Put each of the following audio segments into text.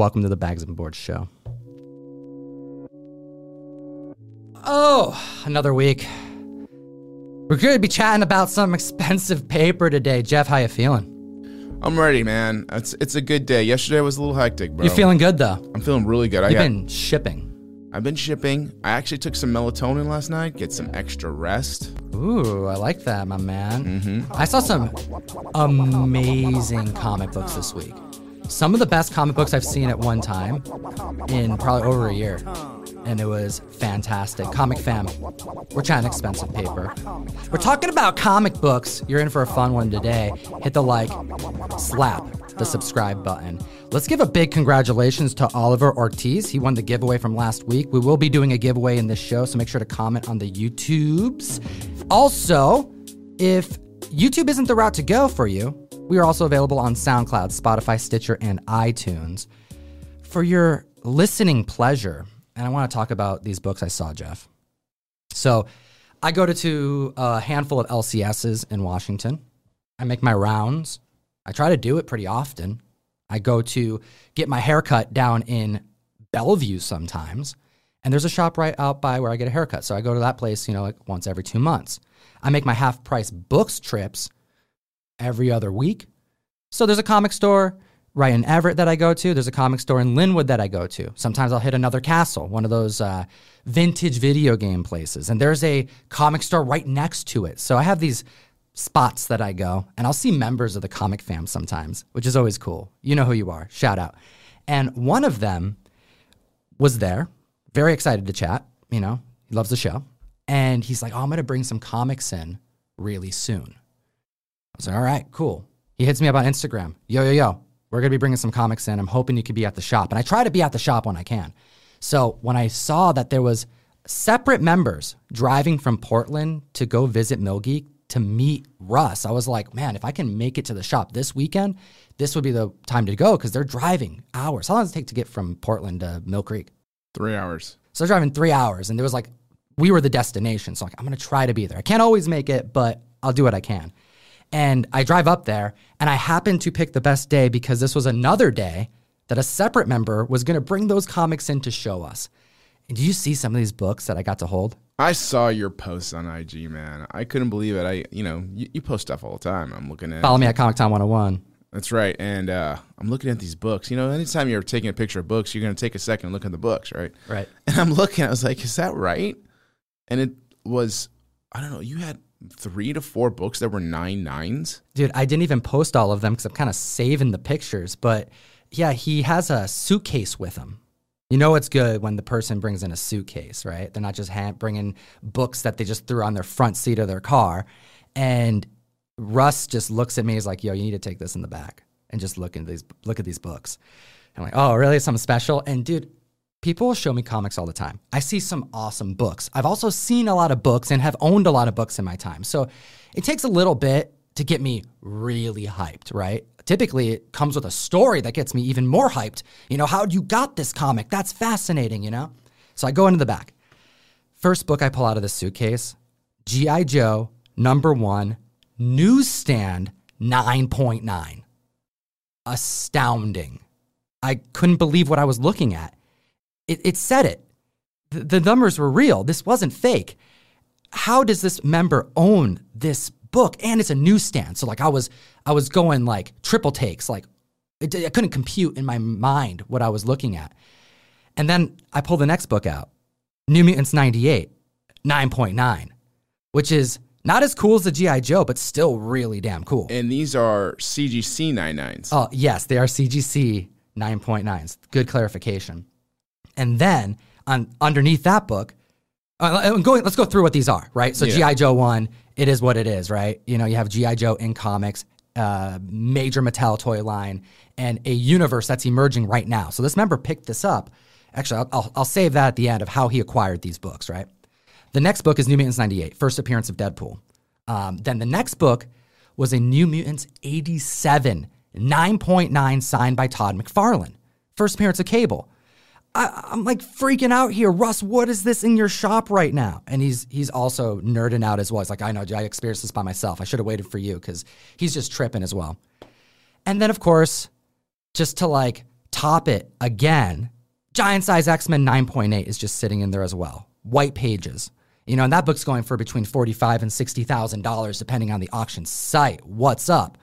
Welcome to the Bags and Boards show. Oh, another week. We're going to be chatting about some expensive paper today. Jeff, how you feeling? I'm ready, man. It's it's a good day. Yesterday was a little hectic, bro. You feeling good though? I'm feeling really good. I You've got, been shipping. I've been shipping. I actually took some melatonin last night, get some extra rest. Ooh, I like that, my man. Mm-hmm. I saw some amazing comic books this week. Some of the best comic books I've seen at one time in probably over a year. And it was fantastic. Comic fam, we're chatting expensive paper. We're talking about comic books. You're in for a fun one today. Hit the like, slap the subscribe button. Let's give a big congratulations to Oliver Ortiz. He won the giveaway from last week. We will be doing a giveaway in this show, so make sure to comment on the YouTubes. Also, if YouTube isn't the route to go for you, we are also available on SoundCloud, Spotify, Stitcher, and iTunes. For your listening pleasure, and I want to talk about these books I saw, Jeff. So I go to, to a handful of LCSs in Washington. I make my rounds. I try to do it pretty often. I go to get my haircut down in Bellevue sometimes. And there's a shop right out by where I get a haircut. So I go to that place, you know, like once every two months. I make my half price books trips every other week. So there's a comic store right in Everett that I go to. There's a comic store in Lynnwood that I go to. Sometimes I'll hit another castle, one of those uh, vintage video game places. And there's a comic store right next to it. So I have these spots that I go, and I'll see members of the comic fam sometimes, which is always cool. You know who you are. Shout out. And one of them was there, very excited to chat. You know, he loves the show. And he's like, Oh, I'm going to bring some comics in really soon. I was like, All right, cool. He hits me up on Instagram. Yo, yo, yo, we're going to be bringing some comics in. I'm hoping you could be at the shop. And I try to be at the shop when I can. So when I saw that there was separate members driving from Portland to go visit Milgeek to meet Russ, I was like, man, if I can make it to the shop this weekend, this would be the time to go because they're driving hours. How long does it take to get from Portland to Mill Creek? Three hours. So they're driving three hours, and there was like, we were the destination. So like, I'm gonna try to be there. I can't always make it, but I'll do what I can. And I drive up there, and I happen to pick the best day because this was another day that a separate member was gonna bring those comics in to show us. And do you see some of these books that I got to hold? I saw your posts on IG, man. I couldn't believe it. I, you know, you, you post stuff all the time. I'm looking at. Follow me at Comic Time 101. That's right. And uh, I'm looking at these books. You know, anytime you're taking a picture of books, you're going to take a second and look at the books, right? Right. And I'm looking. I was like, is that right? And it was. I don't know. You had three to four books that were nine nines. Dude, I didn't even post all of them because I'm kind of saving the pictures. But yeah, he has a suitcase with him. You know it's good when the person brings in a suitcase, right? They're not just hand, bringing books that they just threw on their front seat of their car. And Russ just looks at me. He's like, "Yo, you need to take this in the back and just look at these look at these books." I'm like, "Oh, really? Something special?" And dude, people show me comics all the time. I see some awesome books. I've also seen a lot of books and have owned a lot of books in my time. So it takes a little bit to get me really hyped, right? Typically, it comes with a story that gets me even more hyped. You know, how'd you got this comic? That's fascinating, you know? So I go into the back. First book I pull out of the suitcase G.I. Joe, number one, newsstand 9.9. Astounding. I couldn't believe what I was looking at. It, it said it. The, the numbers were real. This wasn't fake. How does this member own this book? And it's a newsstand. So like I was, I was going like triple takes. Like it, I couldn't compute in my mind what I was looking at. And then I pull the next book out, New Mutants 98, 9.9, which is not as cool as the G.I. Joe, but still really damn cool. And these are CGC nine nines. Oh, yes, they are CGC 9.9s. Good clarification. And then on underneath that book, uh, going, let's go through what these are, right? So Yeah. G.I. Joe 1, it is what it is, right? You know, you have G.I. Joe in comics, uh, major Mattel toy line, and a universe that's emerging right now. So this member picked this up. Actually, I'll, I'll, I'll save that at the end of how he acquired these books, right? The next book is New Mutants 98, first appearance of Deadpool. Um, then the next book was a New Mutants 87, 9.9 signed by Todd McFarlane. First appearance of Cable. I, I'm like freaking out here. Russ, what is this in your shop right now? And he's he's also nerding out as well. He's like, I know, I experienced this by myself. I should have waited for you because he's just tripping as well. And then, of course, just to like top it again. Giant size X Men 9.8 is just sitting in there as well. White pages. You know, and that book's going for between forty-five and sixty thousand dollars, depending on the auction site. What's up?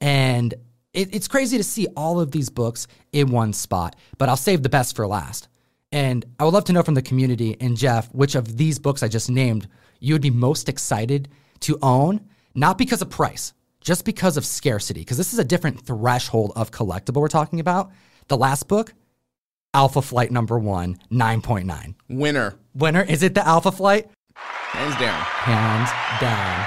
And it, it's crazy to see all of these books in one spot. But I'll save the best for last. And I would love to know from the community and Jeff which of these books I just named you would be most excited to own, not because of price, just because of scarcity. Because this is a different threshold of collectible we're talking about. The last book, Alpha Flight number one, 9.9. Winner. Winner, is it the Alpha Flight? Hands down. Hands down.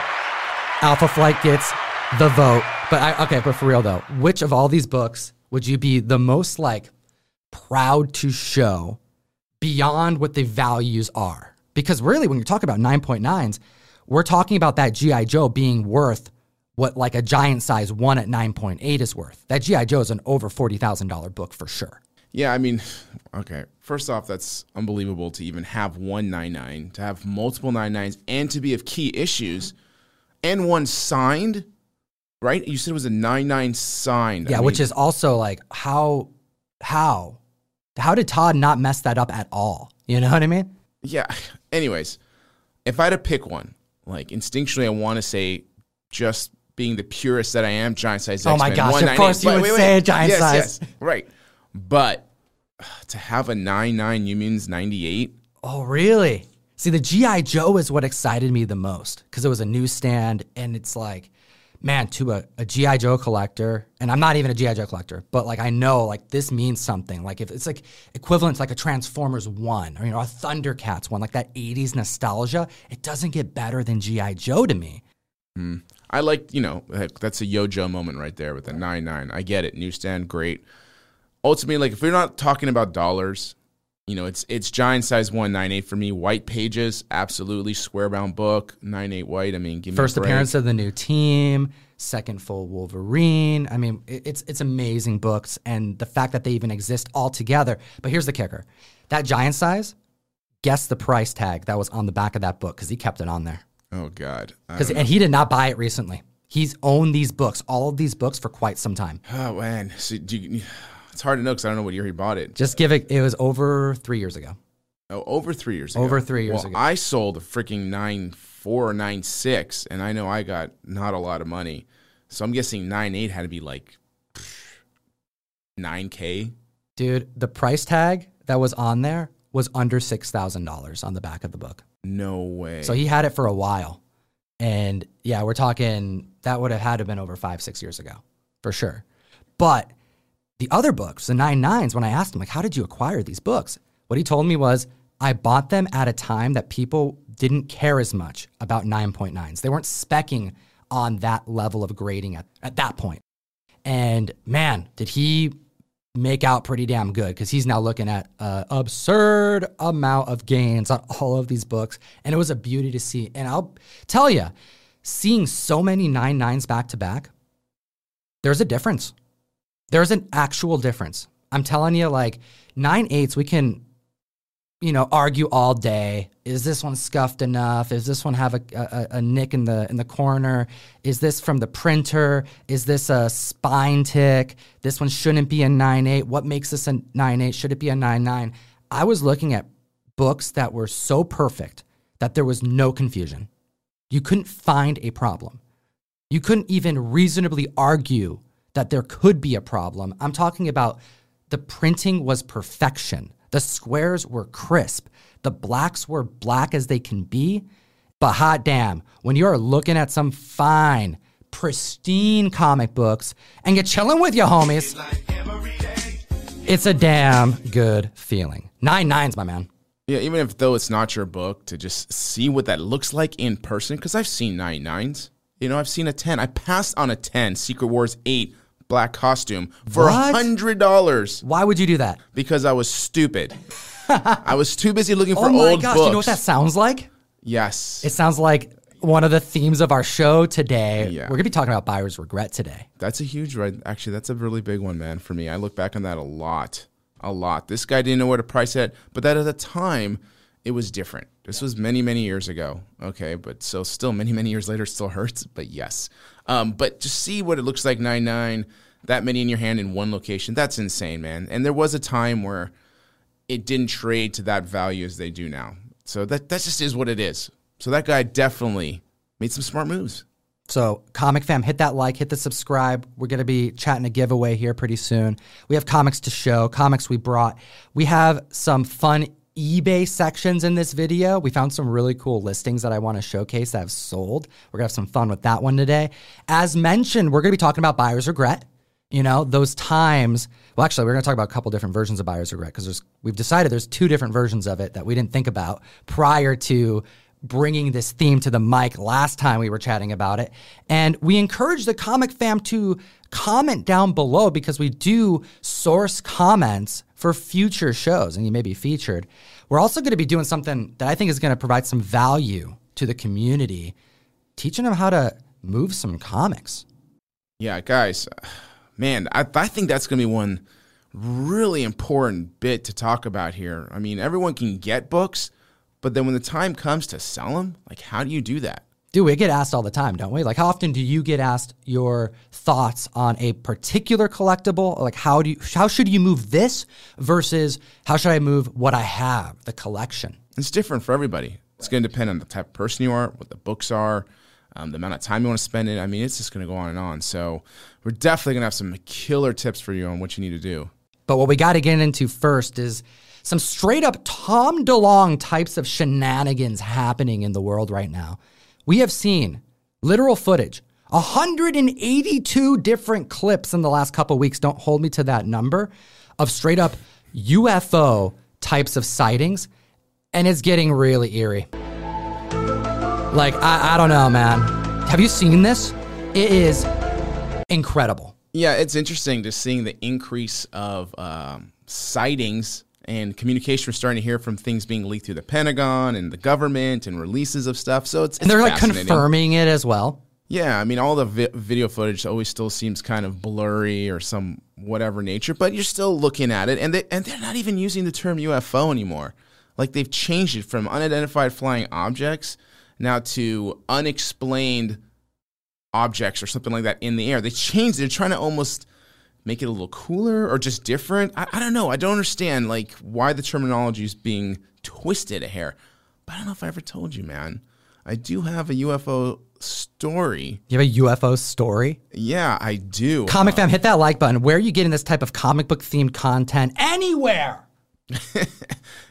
Alpha Flight gets the vote. But I, okay, but for real though, which of all these books would you be the most like proud to show beyond what the values are? Because really, when you're talking about 9.9s, we're talking about that G.I. Joe being worth what like a giant size one at 9.8 is worth. That G.I. Joe is an over $40,000 book for sure. Yeah, I mean, okay. First off, that's unbelievable to even have one nine nine, to have multiple nine nines, and to be of key issues, and one signed. Right? You said it was a nine nine signed. Yeah, I which is also like how how how did Todd not mess that up at all? You know what I mean? yeah. Anyways, if I had to pick one, like instinctually, I want to say just being the purest that I am, giant size. Oh my X-Men, gosh, of course you would say giant yes, size. Yes, right. But to have a nine nine, you means ninety eight. Oh, really? See, the GI Joe is what excited me the most because it was a newsstand, and it's like, man, to a, a GI Joe collector, and I'm not even a GI Joe collector, but like I know like this means something. Like if it's like equivalent to like a Transformers one or you know a Thundercats one, like that '80s nostalgia, it doesn't get better than GI Joe to me. Hmm. I like, you know, that's a Yo Joe moment right there with the 9 9. I get it. Newsstand, great. Ultimately, like, if we're not talking about dollars, you know, it's it's giant size 198 for me. White pages, absolutely. Square bound book, nine eight white. I mean, give me First break. appearance of the new team, second full Wolverine. I mean, it's it's amazing books, and the fact that they even exist all together. But here's the kicker: that giant size. Guess the price tag that was on the back of that book because he kept it on there. Oh, God. Because and he did not buy it recently. He's owned these books, all of these books, for quite some time. Oh, man. So, do you, it's hard to know because I don't know what year he bought it. Just give it. It was over three years ago. Oh, over three years ago. Over three years well, ago. I sold a freaking nine four or nine six, and I know I got not a lot of money. So I'm guessing nine eight had to be like nine K. Dude, the price tag that was on there was under six thousand dollars on the back of the book. No way. So he had it for a while. And yeah, we're talking that would have had to have been over five, six years ago, for sure. But the other books, the nine nines, when I asked him, like, how did you acquire these books? What he told me was, I bought them at a time that people didn't care as much about 9.9s. They weren't specking on that level of grading at, at that point. And man, did he make out pretty damn good because he's now looking at an absurd amount of gains on all of these books. And it was a beauty to see. And I'll tell you, seeing so many nine nines back to back, there's a difference. There's an actual difference. I'm telling you, like nine eights, we can, you know, argue all day. Is this one scuffed enough? Is this one have a, a, a nick in the in the corner? Is this from the printer? Is this a spine tick? This one shouldn't be a nine eight. What makes this a nine eight? Should it be a nine nine? I was looking at books that were so perfect that there was no confusion. You couldn't find a problem. You couldn't even reasonably argue that there could be a problem. I'm talking about the printing was perfection. The squares were crisp. The blacks were black as they can be. But hot damn, when you're looking at some fine, pristine comic books and you're chilling with your homies, it's a damn good feeling. Nine nines, my man. yeah, even if though it's not your book, to just see what that looks like in person, because I've seen nine nines. You know, I've seen a ten. I passed on a ten Secret Wars eight black costume for a hundred dollars Why would you do that? because I was stupid. I was too busy looking oh for oh my old gosh, books. you know what that sounds like? yes, It sounds like one of the themes of our show today. Yeah. We're going to be talking about buyer's regret today. That's a huge right. Actually, that's a really big one, man, for me. I look back on that a lot. A lot. This guy didn't know where to price it, but that at the time, it was different. This was many, many years ago. Okay, but so still many, many years later, still hurts, but yes. Um, but just see what it looks like 9 9. that many in your hand in one location, that's insane, man. And there was a time where it didn't trade to that value as they do now. So that that just is what it is. So that guy definitely made some smart moves. So, Comic Fam, hit that like, hit the subscribe. We're going to be chatting a giveaway here pretty soon. We have comics to show, comics we brought. We have some fun eBay sections in this video. We found some really cool listings that I want to showcase that have sold. We're going to have some fun with that one today. As mentioned, we're going to be talking about buyer's regret. You know, those times. Well, actually, we're going to talk about a couple different versions of buyer's regret because we've decided there's two different versions of it that we didn't think about prior to bringing this theme to the mic last time we were chatting about it. And we encourage the comic fam to comment down below because we do source comments for future shows and you may be featured. We're also going to be doing something that I think is going to provide some value to the community, teaching them how to move some comics. Yeah, guys, man, I, I think that's going to be one really important bit to talk about here. I mean, everyone can get books, but then when the time comes to sell them, like, how do you do that? Dude, we get asked all the time, don't we? Like, how often do you get asked your thoughts on a particular collectible? Like, how do you, how should you move this versus how should I move what I have, the collection? It's different for everybody. It's going to depend on the type of person you are, what the books are, um, the amount of time you want to spend it. I mean, it's just going to go on and on. So, we're definitely going to have some killer tips for you on what you need to do. But what we got to get into first is some straight up Tom DeLonge types of shenanigans happening in the world right now. We have seen literal footage, 182 different clips in the last couple weeks. Don't hold me to that number of straight up UFO types of sightings. And it's getting really eerie. Like, I, I don't know, man. Have you seen this? It is incredible. Yeah, it's interesting to seeing the increase of um, sightings and communication we're starting to hear from things being leaked through the Pentagon and the government and releases of stuff. So it's, it's and they're like confirming it as well. Yeah, I mean, all the vi- video footage always still seems kind of blurry or some whatever nature, but you're still looking at it, and they and they're not even using the term UFO anymore. Like they've changed it from unidentified flying objects now to unexplained objects or something like that in the air. They changed. They're trying to almost make it a little cooler or just different. I, I don't know. I don't understand like why the terminology is being twisted a hair. But I don't know if I ever told you, man. I do have a UFO story. You have a UFO story? Yeah, I do. Comic um, fam, hit that like button. Where are you getting this type of comic book themed content? Anywhere.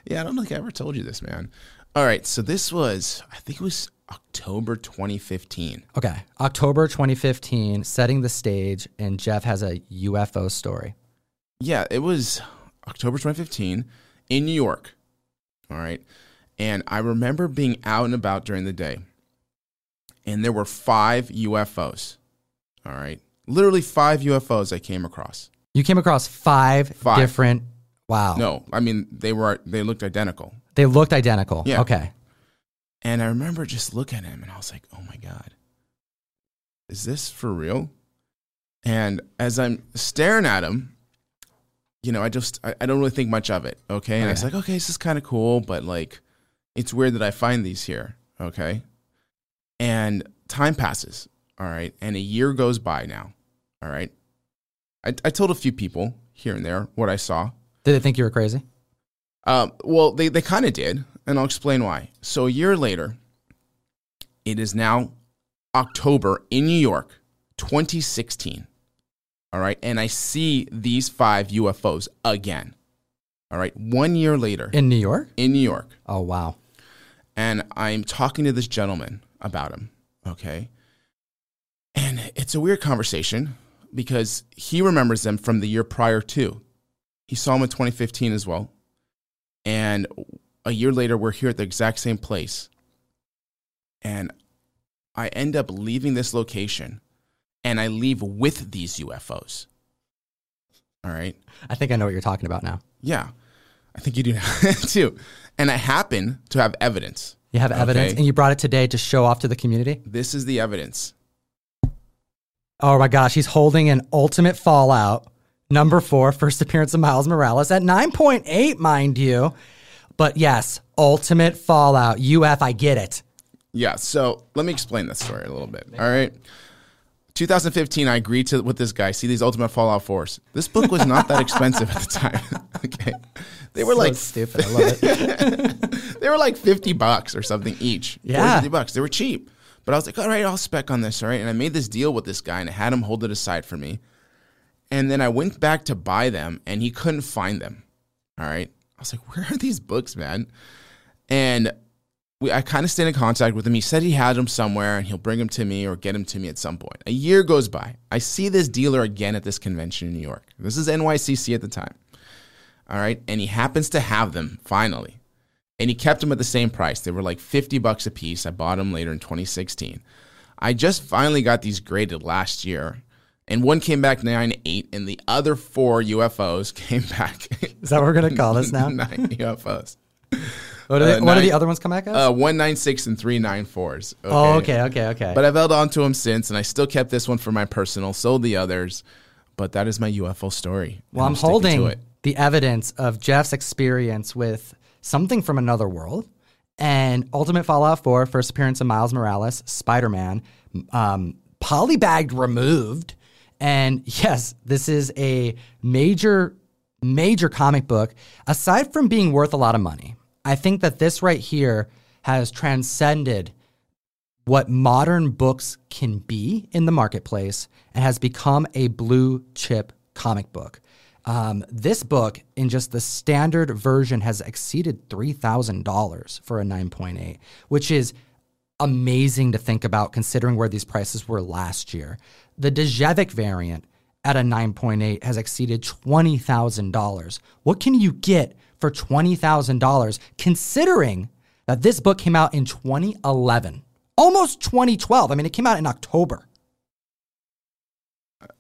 yeah, I don't think I ever told you this, man. All right, so this was, I think it was October 2015. Okay, October 2015, setting the stage, and Jeff has a UFO story. Yeah, it was October 2015 in New York. All right. And I remember being out and about during the day, and there were five UFOs. All right. Literally five UFOs I came across. You came across five, five. different. Wow. No, I mean, they were, they looked identical. They looked identical. Yeah. Okay. And I remember just looking at him and I was like, oh my God, is this for real? And as I'm staring at him, you know, I just, I, I don't really think much of it. Okay. And okay. I was like, okay, this is kind of cool, but like, it's weird that I find these here. Okay. And time passes. All right. And a year goes by now. All right. I, I told a few people here and there what I saw. Did they think you were crazy? Um, well, they, they kind of did and I'll explain why. So a year later, it is now October in New York, 2016. All right. And I see these five UFOs again. All right. One year later. In New York? In New York. Oh, wow. And I'm talking to this gentleman about him. Okay. And it's a weird conversation because he remembers them from the year prior too. He saw them in 2015 as well. And a year later, we're here at the exact same place. And I end up leaving this location and I leave with these UFOs. All right. I think I know what you're talking about now. Yeah. I think you do now too. And I happen to have evidence. You have evidence okay? and you brought it today to show off to the community? This is the evidence. Oh my gosh, he's holding an ultimate fallout. Number four, first appearance of Miles Morales at 9.8, mind you. But yes, ultimate fallout. UF, I get it. Yeah. So let me explain this story a little bit. All right. 2015, I agreed to with this guy. See these Ultimate Fallout 4s. This book was not that expensive at the time. okay, they were So like stupid. I love it. they were like 50 bucks or something each. Yeah. 50 bucks. They were cheap. But I was like, all right, I'll spec on this. All right. And I made this deal with this guy and I had him hold it aside for me. And then I went back to buy them and he couldn't find them. All right. I was like, where are these books, man? And we, I kind of stayed in contact with him. He said he had them somewhere and he'll bring them to me or get them to me at some point. A year goes by. I see this dealer again at this convention in New York. This is NYCC at the time. All right. And he happens to have them finally. And he kept them at the same price. They were like 50 bucks a piece. I bought them later in 2016. I just finally got these graded last year. And one came back 9 8, and the other four UFOs came back Is that what we're gonna call this now? 9 UFOs. What, are they, Uh, what nine- the other ones come back as? Uh, 196 and 394s. oh, okay, okay, okay. But I've held on to them since, and I still kept this one for my personal, sold the others. But that is my UFO story. well, I'm to holding it. the evidence of Jeff's experience with something from another world and Ultimate Fallout 4, first appearance of Miles Morales, Spider Man, um, polybagged removed. And yes, this is a major, major comic book. Aside from being worth a lot of money, I think that this right here has transcended what modern books can be in the marketplace and has become a blue chip comic book. Um, this book, in just the standard version, has exceeded $3,000 for a 9.8, which is amazing to think about considering where these prices were last year. The Djurdjevic variant at a 9.8 has exceeded $20,000. What can you get for $20,000 considering that this book came out in 2011? Almost 2012. I mean, it came out in October.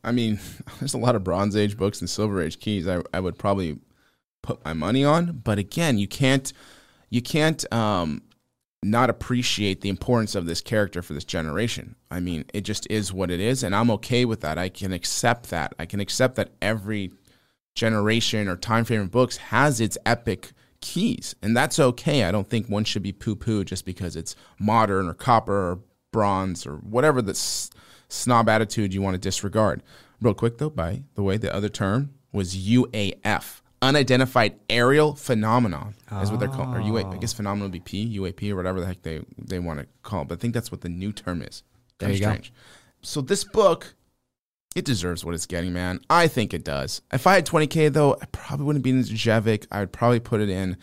I mean, there's a lot of Bronze Age books and Silver Age keys I, I would probably put my money on. But again, you can't you can't um, not appreciate the importance of this character for this generation. I mean, it just is what it is, and I'm okay with that. I can accept that. I can accept that every generation or time frame of books has its epic keys, and that's okay. I don't think one should be poo poo just because it's modern or copper or bronze or whatever the snob attitude you want to disregard. Real quick though, by the way, the other term was UAF. Unidentified aerial phenomenon is what they're called. Or UA, I oh. guess phenomenon would be P, UAP, or whatever the heck they, they want to call it. But I think that's what the new term is. There Kinda you go. strange. So this book, it deserves what it's getting, man. I think it does. If I had 20K, though, I probably wouldn't be in the Djurdjevic. I would probably put it in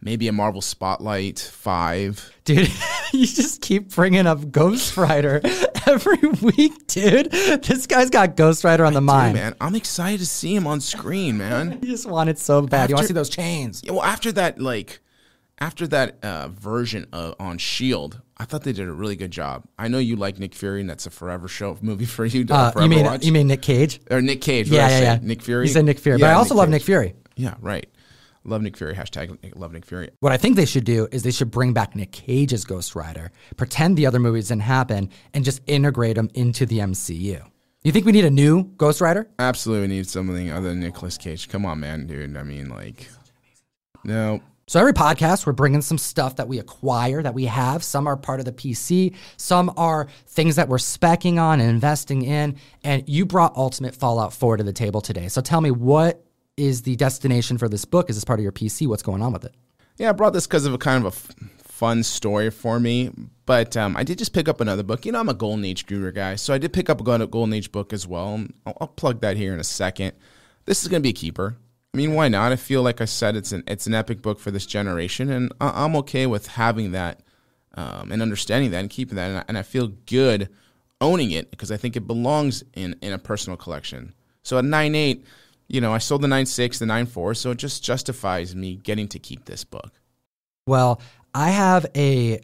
maybe a Marvel Spotlight 5. Dude, you just keep bringing up Ghost Rider every week, dude. This guy's got Ghost Rider on the Dude, mind. man, I'm excited to see him on screen, man. You just want it so bad. you want to see those chains. Yeah, well, after that, like, after that uh, version of, on Shield, I thought they did a really good job. I know you like Nick Fury, and that's a forever show movie for you. To Uh, forever you mean watch. you mean Nick Cage? or Nick Cage? Yeah, yeah, yeah. Nick Fury. You said Nick Fury, but I also love Cage. Nick Fury. Yeah, right. Love Nick Fury. Hashtag love Nick Fury. What I think they should do is they should bring back Nick Cage's Ghost Rider, pretend the other movies didn't happen, and just integrate them into the MCU. You think we need a new Ghost Rider? Absolutely we need something other than Nicolas Cage. Come on, man, dude. I mean, like, no. So every podcast, we're bringing some stuff that we acquire, that we have. Some are part of the PC. Some are things that we're specking on and investing in. And you brought Ultimate Fallout 4 to the table today. So tell me, what is the destination for this book? Is this part of your PC? What's going on with it? Yeah, I brought this because of a kind of a f- fun story for me. But um, I did just pick up another book. You know, I'm a Golden Age guru guy, so I did pick up a Golden Age book as well. I'll, I'll plug that here in a second. This is going to be a keeper. I mean, why not? I feel like I said it's an it's an epic book for this generation, and I, I'm okay with having that um, and understanding that and keeping that. And I, and I feel good owning it because I think it belongs in in a personal collection. So at nine eight, you know, I sold the nine six, the nine four, so it just justifies me getting to keep this book. Well, I have a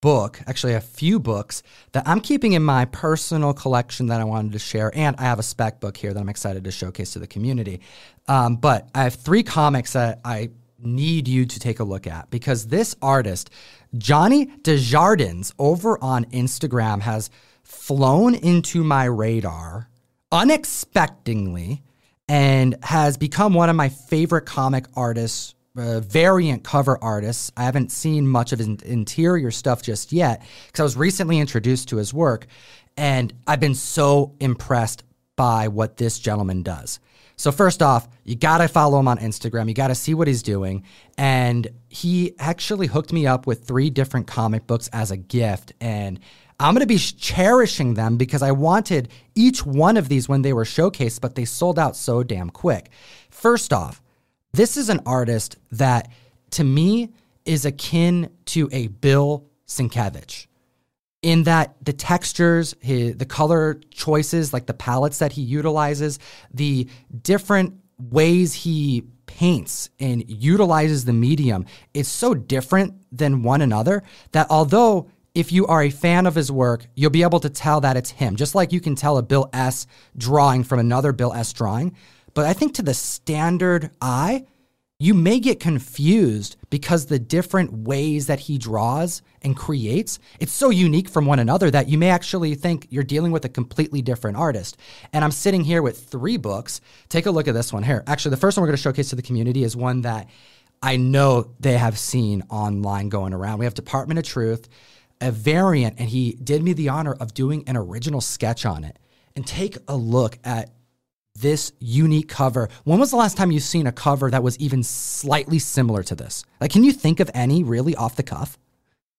book, actually a few books that I'm keeping in my personal collection that I wanted to share, and I have a spec book here that I'm excited to showcase to the community. Um, but I have three comics that I need you to take a look at because this artist, Johnny Desjardins, over on Instagram, has flown into my radar unexpectedly and has become one of my favorite comic artists, uh, variant cover artists. I haven't seen much of his interior stuff just yet because I was recently introduced to his work. And I've been so impressed by what this gentleman does. So first off, you got to follow him on Instagram. You got to see what he's doing. And he actually hooked me up with three different comic books as a gift and I'm going to be cherishing them because I wanted each one of these when they were showcased, but they sold out so damn quick. First off, this is an artist that to me is akin to a Bill Sienkiewicz in that the textures, his, the color choices, like the palettes that he utilizes, the different ways he paints and utilizes the medium is so different than one another that although if you are a fan of his work, you'll be able to tell that it's him, just like you can tell a Bill S drawing from another Bill S drawing. But I think to the standard eye, you may get confused because the different ways that he draws and creates, it's so unique from one another that you may actually think you're dealing with a completely different artist. And I'm sitting here with three books. Take a look at this one here. Actually, the first one we're going to showcase to the community is one that I know they have seen online going around. We have Department of Truth, a variant, and he did me the honor of doing an original sketch on it. And take a look at this unique cover. When was the last time you've seen a cover that was even slightly similar to this? Like, can you think of any really off the cuff?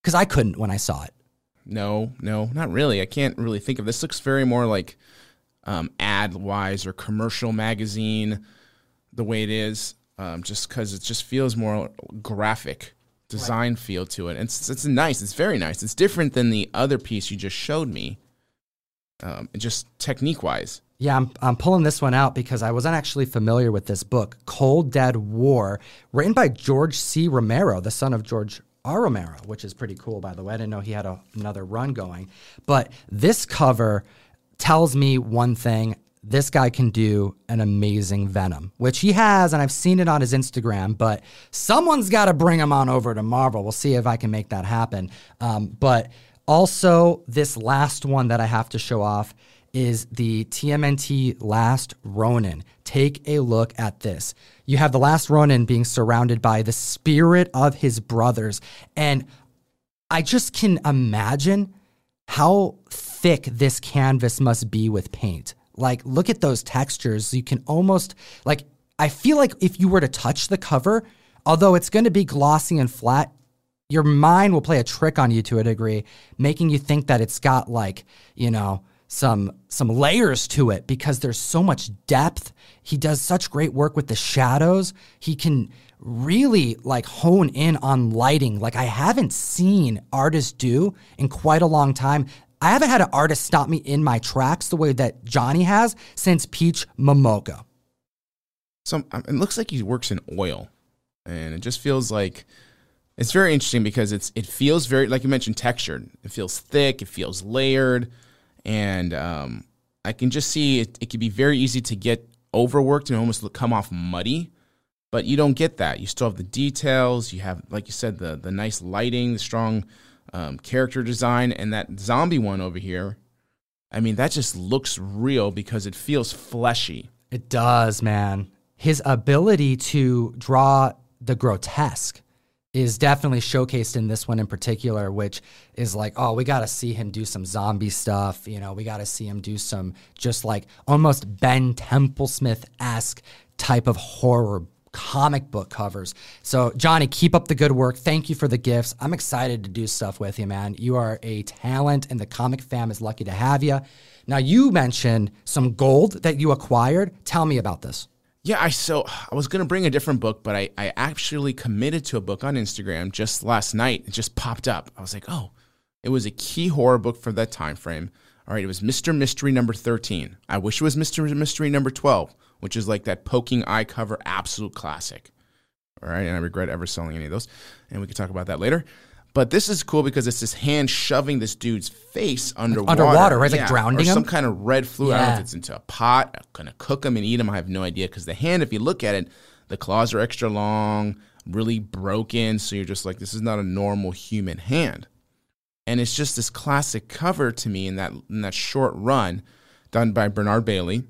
Because I couldn't when I saw it. No, no, not really. I can't really think of this. Looks very more like um, ad wise or commercial magazine, the way it is, um, just because it just feels more graphic design right. feel to it. It's it's nice. It's very nice. It's different than the other piece you just showed me. Um, just technique wise. Yeah, I'm, I'm pulling this one out because I wasn't actually familiar with this book, Cold Dead War, written by George C. Romero, the son of George R. Romero, which is pretty cool, by the way. I didn't know he had a, another run going. But this cover tells me one thing this guy can do an amazing Venom, which he has, and I've seen it on his Instagram. But someone's got to bring him on over to Marvel. We'll see if I can make that happen. Um, but also, this last one that I have to show off is the TMNT Last Ronin. Take a look at this. You have the Last Ronin being surrounded by the spirit of his brothers. And I just can imagine how thick this canvas must be with paint. Like, look at those textures. You can almost, like, I feel like if you were to touch the cover, although it's going to be glossy and flat, your mind will play a trick on you to a degree, making you think that it's got, like, you know, some some layers to it because there's so much depth. He does such great work with the shadows. He can really like hone in on lighting like I haven't seen artists do in quite a long time. I haven't had an artist stop me in my tracks the way that Johnny has since Peach Momoko. So um, it looks like he works in oil, and it just feels like it's very interesting because it's it feels very like you mentioned textured. It feels thick. It feels layered and um, I can just see it, it can be very easy to get overworked and almost come off muddy. But you don't get that. You still have the details. You have, like you said, the the nice lighting, the strong um, character design, and that zombie one over here. I mean, that just looks real because it feels fleshy. It does, man. His ability to draw the grotesque is definitely showcased in this one in particular, which is like, oh, we got to see him do some zombie stuff. You know, we got to see him do some just like almost Ben Templesmith esque type of horror comic book covers. So, Johnny, keep up the good work. Thank you for the gifts. I'm excited to do stuff with you, man. You are a talent, and the comic fam is lucky to have you. Now, you mentioned some gold that you acquired. Tell me about this. Yeah, I so I was gonna bring a different book, but I, I actually committed to a book on Instagram just last night. It just popped up. I was like, oh, it was a key horror book for that time frame. All right, it was Mr. Mystery number 13. I wish it was Mr. Mystery number 12, which is like that poking eye cover absolute classic. All right, and I regret ever selling any of those. And we can talk about that later. But this is cool because it's this hand shoving this dude's face underwater. underwater, right? Yeah, like drowning or him? some kind of red fluid. Yeah. I don't know if it's into a pot, going to cook them and eat them. I have no idea because the hand, if you look at it, the claws are extra long, really broken. So you're just like, this is not a normal human hand. And it's just this classic cover to me in that in that short run done by Bernard Bailey.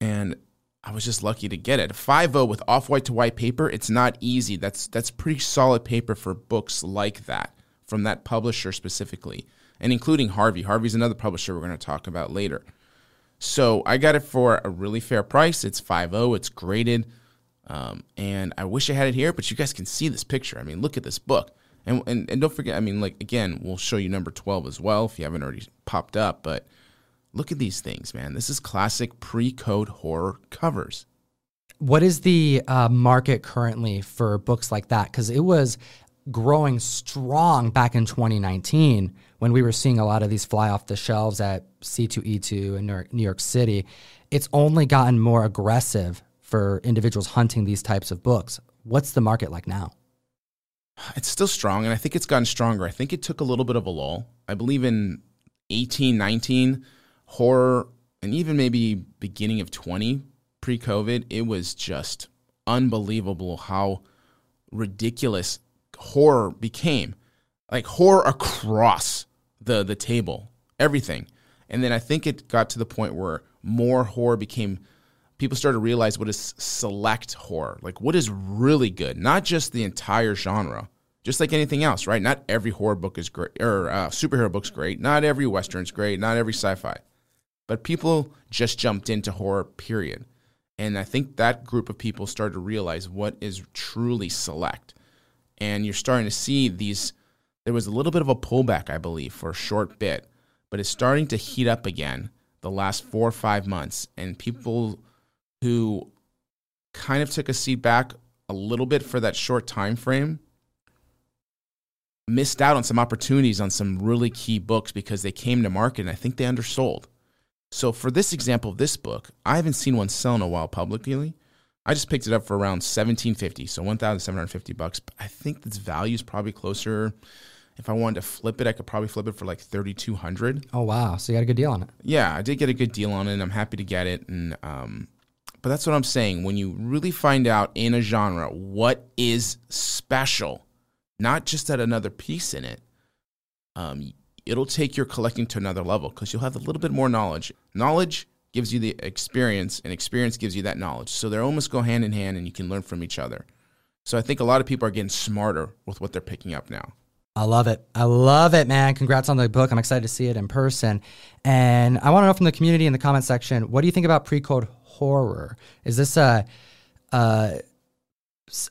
And I was just lucky to get it. 5.0 with off-white to white paper, it's not easy. That's that's pretty solid paper for books like that from that publisher specifically. and including Harvey. Harvey's another publisher we're going to talk about later. So I got it for a really fair price. It's 5.0, it's graded. Um, and I wish I had it here, but you guys can see this picture. I mean, look at this book. And, and, and don't forget, I mean, like, again, we'll show you number 12 as well if you haven't already popped up. But look at these things, man. This is classic pre code horror covers. What is the uh, market currently for books like that? Because it was growing strong back in 2019 when we were seeing a lot of these fly off the shelves at C2E2 in New York City. It's only gotten more aggressive for individuals hunting these types of books. What's the market like now? It's still strong, and I think it's gotten stronger. I think it took a little bit of a lull. I believe in 18, 19, horror, and even maybe beginning of 20 pre COVID, it was just unbelievable how ridiculous horror became. Like horror across the, the table, everything. And then I think it got to the point where more horror became people started to realize what is select horror, like what is really good, not just the entire genre, just like anything else, right? Not every horror book is great, or uh, superhero book's great. Not every western's great. Not every sci-fi, but people just jumped into horror. Period. And I think that group of people started to realize what is truly select, and you're starting to see these. There was a little bit of a pullback, I believe, for a short bit, but it's starting to heat up again the last four or five months, and people who kind of took a seat back a little bit for that short time frame missed out on some opportunities on some really key books because they came to market and I think they undersold. So for this example of this book, I haven't seen one sell in a while publicly. I just picked it up for around 1750, so 1750 bucks. I think its value is probably closer if I wanted to flip it, I could probably flip it for like 3200. Oh wow, so you got a good deal on it. Yeah, I did get a good deal on it and I'm happy to get it and um but that's what I'm saying. When you really find out in a genre what is special, not just that another piece in it, um, it'll take your collecting to another level because you'll have a little bit more knowledge. Knowledge gives you the experience, and experience gives you that knowledge. So they almost go hand in hand, and you can learn from each other. So I think a lot of people are getting smarter with what they're picking up now. I love it. I love it, man. Congrats on the book. I'm excited to see it in person. And I want to know from the community in the comment section, what do you think about pre-code horror? Is this a a,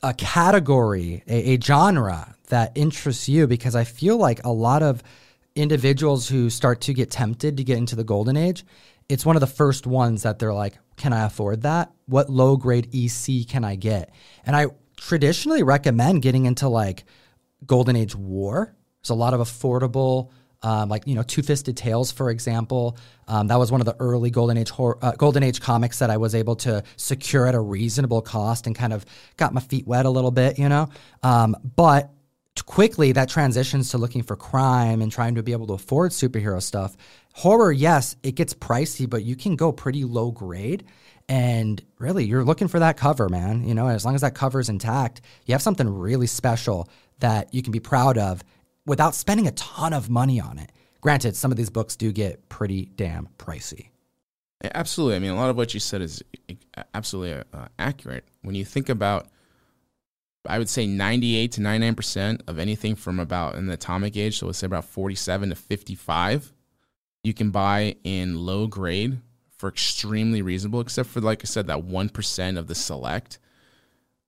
a category, a, a genre that interests you? Because I feel like a lot of individuals who start to get tempted to get into the golden age, it's one of the first ones that they're like, can I afford that? What low grade EC can I get? And I traditionally recommend getting into like golden age war. There's a lot of affordable um, like you know Two Fisted Tales, for example. Um, that was one of the early Golden Age uh, Golden Age comics that I was able to secure at a reasonable cost and kind of got my feet wet a little bit, you know. Um, but quickly that transitions to looking for crime and trying to be able to afford superhero stuff. Horror, yes, it gets pricey, but you can go pretty low grade. And really, you're looking for that cover, man. You know, as long as that cover is intact, you have something really special that you can be proud of without spending a ton of money on it. Granted, some of these books do get pretty damn pricey. Absolutely. I mean, a lot of what you said is absolutely uh, accurate. When you think about, I would say 98 to 99% of anything from about in the atomic age, so let's say about 47 to 55, you can buy in low grade for extremely reasonable, except for, like I said, that 1% of the select.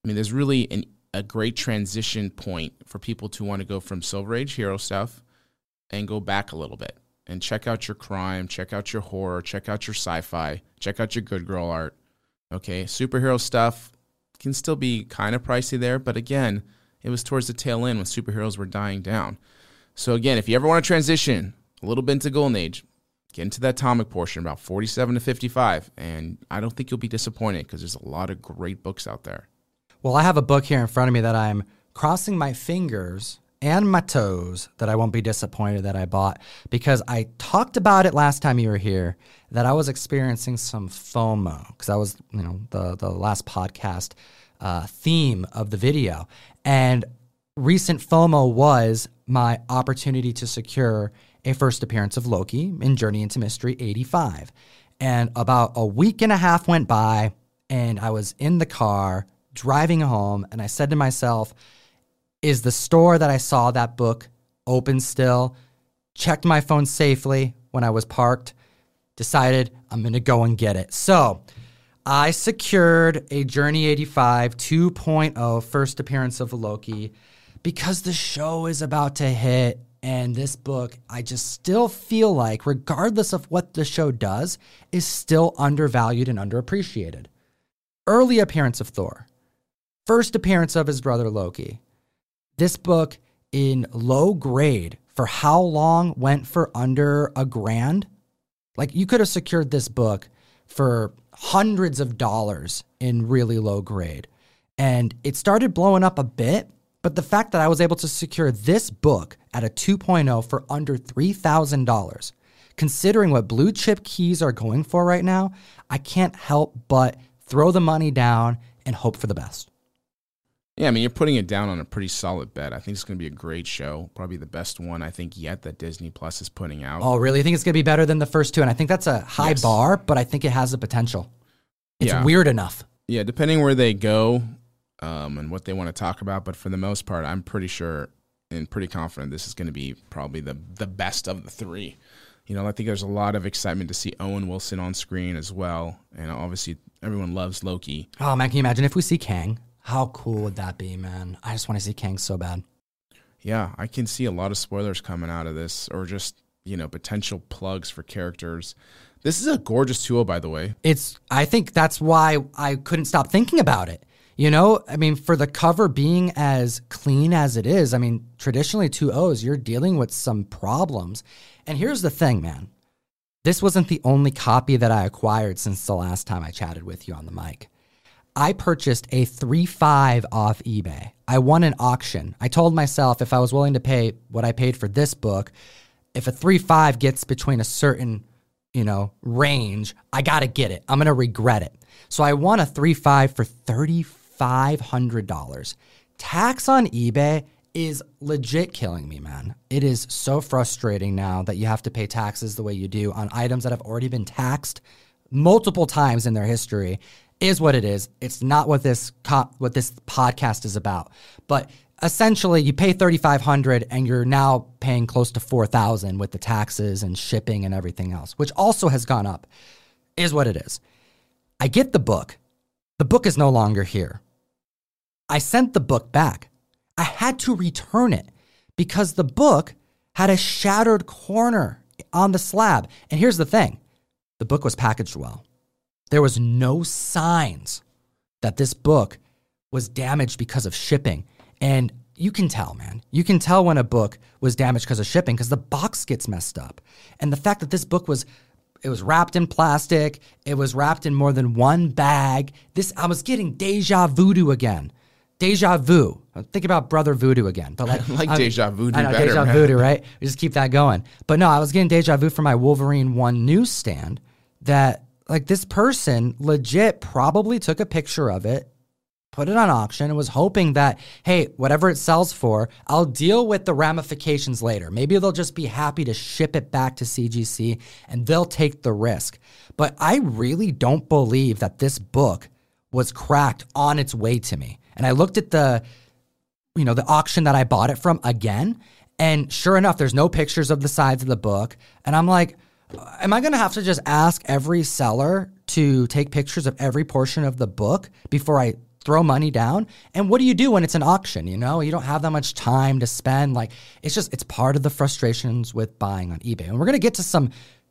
I mean, there's really an a great transition point for people to want to go from Silver Age hero stuff and go back a little bit and check out your crime, check out your horror, check out your sci-fi, check out your good girl art. Okay, superhero stuff can still be kind of pricey there, but again, it was towards the tail end when superheroes were dying down. So again, if you ever want to transition a little bit into Golden Age, get into that atomic portion about 47 to 55 and I don't think you'll be disappointed because there's a lot of great books out there. Well, I have a book here in front of me that I'm crossing my fingers and my toes that I won't be disappointed that I bought because I talked about it last time you were here that I was experiencing some FOMO because that was you know the the last podcast uh, theme of the video. And recent FOMO was my opportunity to secure a first appearance of Loki in Journey into Mystery 85 and about a week and a half went by and I was in the car driving home and I said to myself, is the store that I saw that book open still? checked my phone safely when I was parked, decided I'm going to go and get it. So I secured a Journey 85 2.0 first appearance of Loki because the show is about to hit. And this book, I just still feel like, regardless of what the show does, is still undervalued and underappreciated. Early appearance of Thor, first appearance of his brother Loki. This book in low grade for how long went for under a grand. Like you could have secured this book for hundreds of dollars in really low grade. And it started blowing up a bit, but the fact that I was able to secure this book at a 2.0 for under $3,000, considering what blue chip keys are going for right now, I can't help but throw the money down and hope for the best. Yeah, I mean, you're putting it down on a pretty solid bet. I think it's going to be a great show, probably the best one I think yet that Disney Plus is putting out. Oh, really? I think it's going to be better than the first two, and I think that's a high Yes. bar, but I think it has the potential. It's Yeah. weird enough. Yeah, depending where they go um, and what they want to talk about, but for the most part, I'm pretty sure and pretty confident this is going to be probably the the best of the three. You know, I think there's a lot of excitement to see Owen Wilson on screen as well, and obviously everyone loves Loki. Oh man, can you imagine if we see Kang? How cool would that be, man? I just want to see Kang so bad. Yeah, I can see a lot of spoilers coming out of this, or just you know potential plugs for characters. This is a gorgeous tool, by the way. It's I think that's why I couldn't stop thinking about it. You know, I mean, for the cover being as clean as it is, I mean, traditionally two O's, you're dealing with some problems. And here's the thing, man. This wasn't the only copy that I acquired since the last time I chatted with you on the mic. I purchased a 3.5 off eBay. I won an auction. I told myself if I was willing to pay what I paid for this book, if a 3.5 gets between a certain, you know, range, I got to get it. I'm going to regret it. So I won a 3.5 for $3500. Tax on eBay is legit killing me, man. It is so frustrating now that you have to pay taxes the way you do on items that have already been taxed multiple times in their history is what it is. It's not what this co- what this podcast is about. But essentially, you pay thirty five hundred, and you're now paying close to four thousand with the taxes and shipping and everything else, which also has gone up. Is what it is. I get the book. The book is no longer here. I sent the book back. I had to return it because the book had a shattered corner on the slab. And here's the thing the book was packaged well. There was no signs that this book was damaged because of shipping. And you can tell, man. You can tell when a book was damaged because of shipping because the box gets messed up. And the fact that this book was it was wrapped in plastic, it was wrapped in more than one bag. This I was getting deja voodoo again. Deja vu. Think about Brother Voodoo again. But like, I like Deja Voodoo I know, better, Deja man. Voodoo, right? We just keep that going. But no, I was getting deja vu from my Wolverine One newsstand that like this person legit probably took a picture of it, put it on auction, and was hoping that, hey, whatever it sells for, I'll deal with the ramifications later. Maybe they'll just be happy to ship it back to CGC and they'll take the risk. But I really don't believe that this book was cracked on its way to me. And I looked at the you know, the auction that I bought it from again. And sure enough, there's no pictures of the sides of the book. And I'm like, am I going to have to just ask every seller to take pictures of every portion of the book before I throw money down? And what do you do when it's an auction? You know, you don't have that much time to spend. Like, it's just, it's part of the frustrations with buying on eBay. And we're going to get to some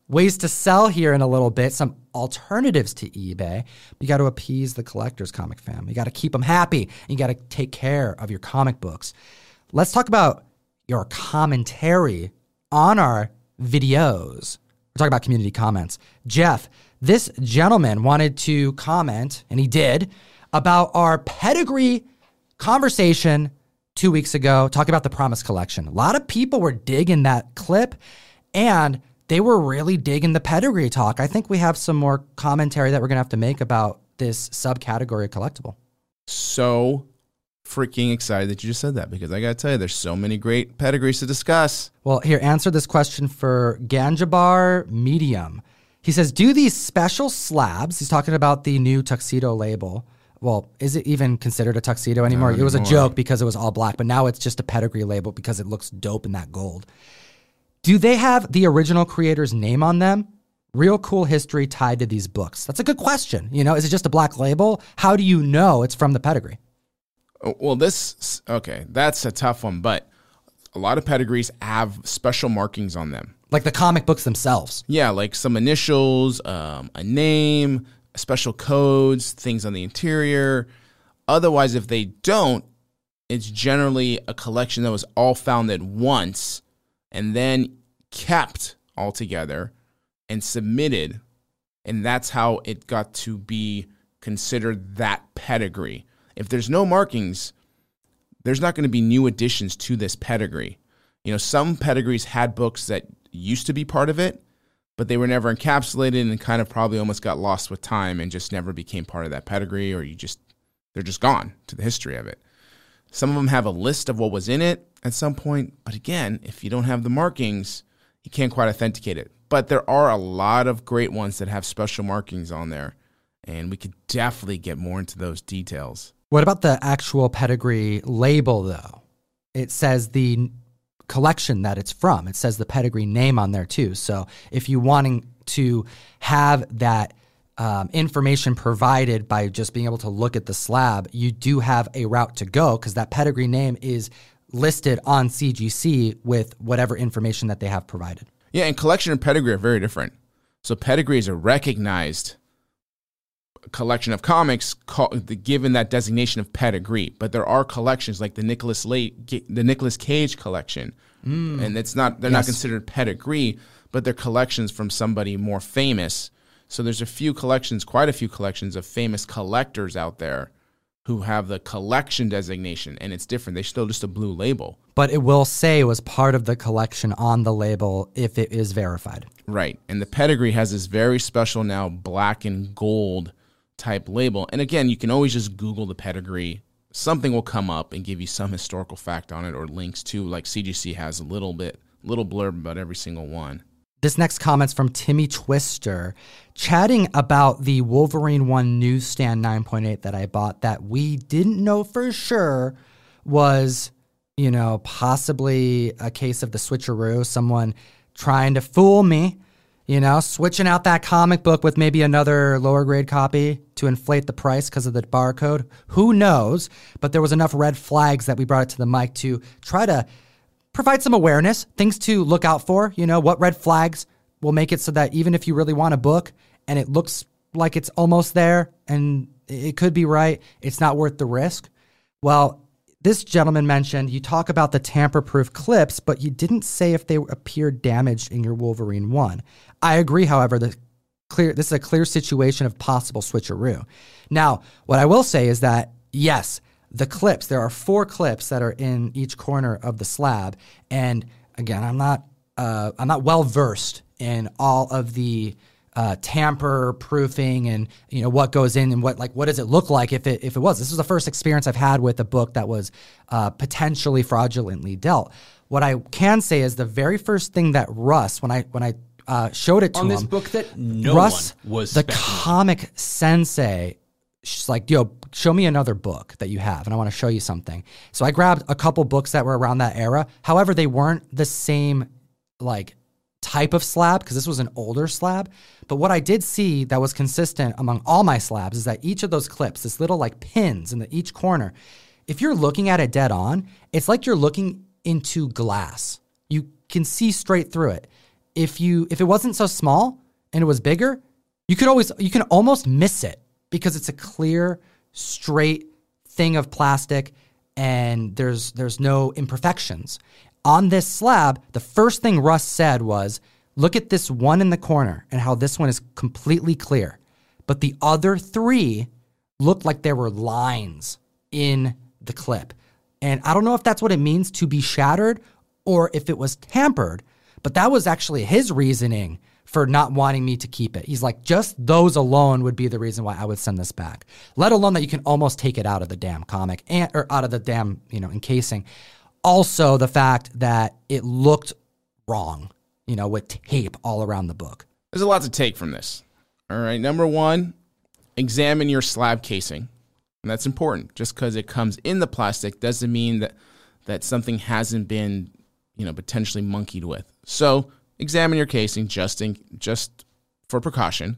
ways to sell here in a little bit, some alternatives to eBay. You got to appease the collector's comic fam. You got to keep them happy. You got to take care of your comic books. Let's talk about your commentary on our videos. We're talking about community comments. Jeff, this gentleman wanted to comment, and he did, about our pedigree conversation two weeks ago, talking about the Promise Collection. A lot of people were digging that clip, and they were really digging the pedigree talk. I think we have some more commentary that we're going to have to make about this subcategory of collectible. So freaking excited that you just said that because I got to tell you, there's so many great pedigrees to discuss. Well, here, answer this question for Ganjabar Medium. He says, Do these special slabs, he's talking about the new tuxedo label. Well, is it even considered a tuxedo anymore? Not It was a joke because it was all black, but now it's just a pedigree label because it looks dope in that gold. Do they have the original creator's name on them? Real cool history tied to these books. That's a good question. You know, is it just a black label? How do you know it's from the pedigree? Oh, Well, this okay, that's a tough one, but a lot of pedigrees have special markings on them. Like the comic books themselves. Yeah, like some initials, um, a name, special codes, things on the interior. Otherwise, if they don't, it's generally a collection that was all founded once and then kept all together and submitted. And that's how it got to be considered that pedigree. If there's no markings, there's not going to be new additions to this pedigree. You know, some pedigrees had books that used to be part of it, but they were never encapsulated and kind of probably almost got lost with time and just never became part of that pedigree, or you just, they're just gone to the history of it. Some of them have a list of what was in it at some point, but again, if you don't have the markings, you can't quite authenticate it. But there are a lot of great ones that have special markings on there, and we could definitely get more into those details. What about the actual pedigree label, though? It says the collection that it's from. It says the pedigree name on there too. So if you wanting to have that um, information provided by just being able to look at the slab, you do have a route to go because that pedigree name is listed on CGC with whatever information that they have provided. Yeah, and collection and pedigree are very different. So pedigree is a recognized collection of comics called, given that designation of pedigree. But there are collections like the Nicholas Late, the Nicolas Cage collection, hmm. and it's not they're not considered pedigree, but they're collections from somebody more famous. So there's a few collections, quite a few collections of famous collectors out there who have the collection designation, and it's different. They still just a blue label. But it will say it was part of the collection on the label if it is verified. Right. And the pedigree has this very special now black and gold type label. And again, you can always just Google the pedigree. Something will come up and give you some historical fact on it or links to, like CGC has a little bit, little blurb about every single one. This next comment's from Timmy Twister, chatting about the Wolverine 1 newsstand 9.8 that I bought that we didn't know for sure was, you know, possibly a case of the switcheroo, someone trying to fool me, you know, switching out that comic book with maybe another lower grade copy to inflate the price because of the barcode. Who knows? But there was enough red flags that we brought it to the mic to try to provide some awareness, things to look out for. You know, what red flags will make it so that even if you really want a book and it looks like it's almost there and it could be right, it's not worth the risk. Well, this gentleman mentioned you talk about the tamper proof clips, but you didn't say if they appeared damaged in your Wolverine 1. I agree, however, the clear this is a clear situation of possible switcheroo. Now, what I will say is that yes, the clips, there are four clips that are in each corner of the slab. And again, I'm not uh, I'm not well versed in all of the uh, tamper proofing and you know what goes in and what like what does it look like if it if it was this is the first experience I've had with a book that was uh, potentially fraudulently dealt. What I can say is the very first thing that Russ when I when I uh, showed it to on this him, book that no Russ, was the speculating. comic sensei. She's like, yo, show me another book that you have, and I want to show you something. So I grabbed a couple books that were around that era. However, they weren't the same like type of slab because this was an older slab. But what I did see that was consistent among all my slabs is that each of those clips, this little like pins in the each corner, if you're looking at it dead on, it's like you're looking into glass. You can see straight through it. If you if it wasn't so small and it was bigger, you could always you can almost miss it because it's a clear, straight thing of plastic and there's there's no imperfections. On this slab, the first thing Russ said was, "Look at this one in the corner and how this one is completely clear." But the other 3 looked like there were lines in the clip. And I don't know if that's what it means to be shattered or if it was tampered, but that was actually his reasoning for not wanting me to keep it. He's like, just those alone would be the reason why I would send this back. Let alone that you can almost take it out of the damn comic and or out of the damn, you know, encasing. Also the fact that it looked wrong, you know, with tape all around the book. There's a lot to take from this. All right. Number one, examine your slab casing. And that's important. Just because it comes in the plastic doesn't mean that, that something hasn't been, you know, potentially monkeyed with. So examine your casing just in, just for precaution.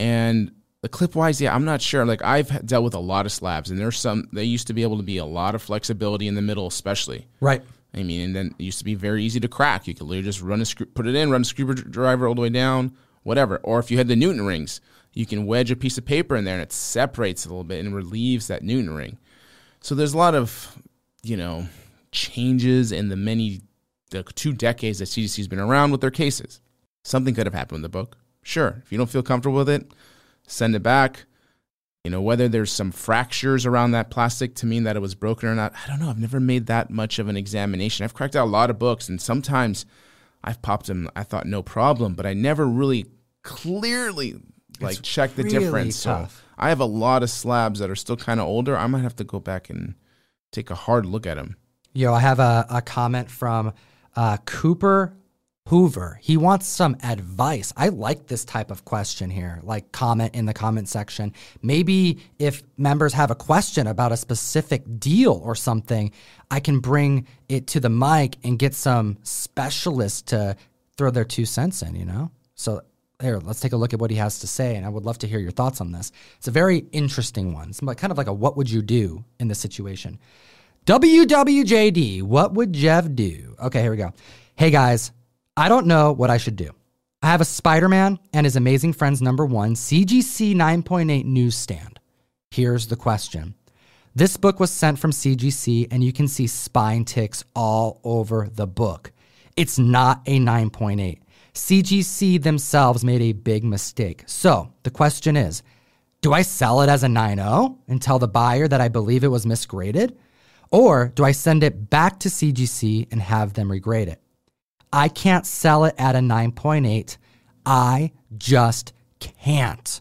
And the clip wise, yeah, I'm not sure. Like I've dealt with a lot of slabs, and there's some. They used to be able to be a lot of flexibility in the middle, especially. Right. I mean, and then it used to be very easy to crack. You could literally just run a screw, put it in, run a screwdriver all the way down, whatever. Or if you had the Newton rings, you can wedge a piece of paper in there and it separates a little bit and relieves that Newton ring. So there's a lot of, you know, changes in the many, the two decades that CGC's been around with their cases. Something could have happened in the book. Sure. If you don't feel comfortable with it, send it back. You know, whether there's some fractures around that plastic to mean that it was broken or not, I don't know. I've never made that much of an examination. I've cracked out a lot of books, and sometimes I've popped them. I thought no problem, but I never really clearly like It's checked the really difference. tough. So I have a lot of slabs that are still kind of older. I might have to go back and take a hard look at them. Yo, I have a, a comment from uh, Cooper Hoover. He wants some advice. I like this type of question here, like comment in the comment section. Maybe if members have a question about a specific deal or something, I can bring it to the mic and get some specialists to throw their two cents in, you know? So here, let's take a look at what he has to say, and I would love to hear your thoughts on this. It's a very interesting one. It's kind of like a what would you do in this situation. WWJD, what would Jeff do? Okay, here we go. Hey guys, I don't know what I should do. I have a Spider Man and his Amazing Friends number one CGC 9.8 newsstand. Here's the question This book was sent from CGC, and you can see spine ticks all over the book. It's not a 9.8. CGC themselves made a big mistake. So the question is do I sell it as a 9.0 and tell the buyer that I believe it was misgraded? Or do I send it back to CGC and have them regrade it? I can't sell it at a 9.8. I just can't.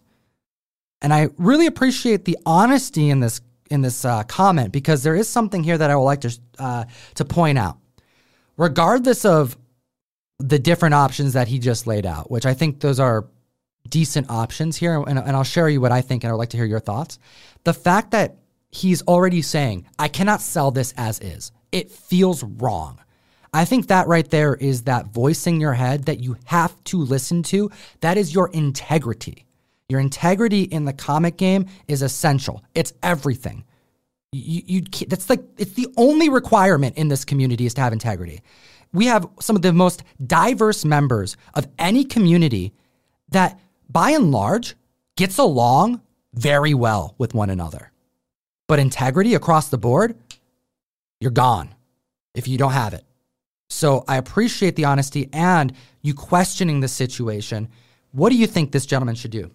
And I really appreciate the honesty in this in this uh, comment because there is something here that I would like to uh, to point out. Regardless of the different options that he just laid out, which I think those are decent options here, and, and I'll share you what I think, and I'd like to hear your thoughts. The fact that he's already saying, I cannot sell this as is, it feels wrong. I think that right there is that voice in your head that you have to listen to. That is your integrity. Your integrity in the comic game is essential. It's everything. You, you that's like it's the only requirement in this community is to have integrity. We have some of the most diverse members of any community that by and large gets along very well with one another. But integrity across the board, you're gone if you don't have it. So I appreciate the honesty and you questioning the situation. What do you think this gentleman should do?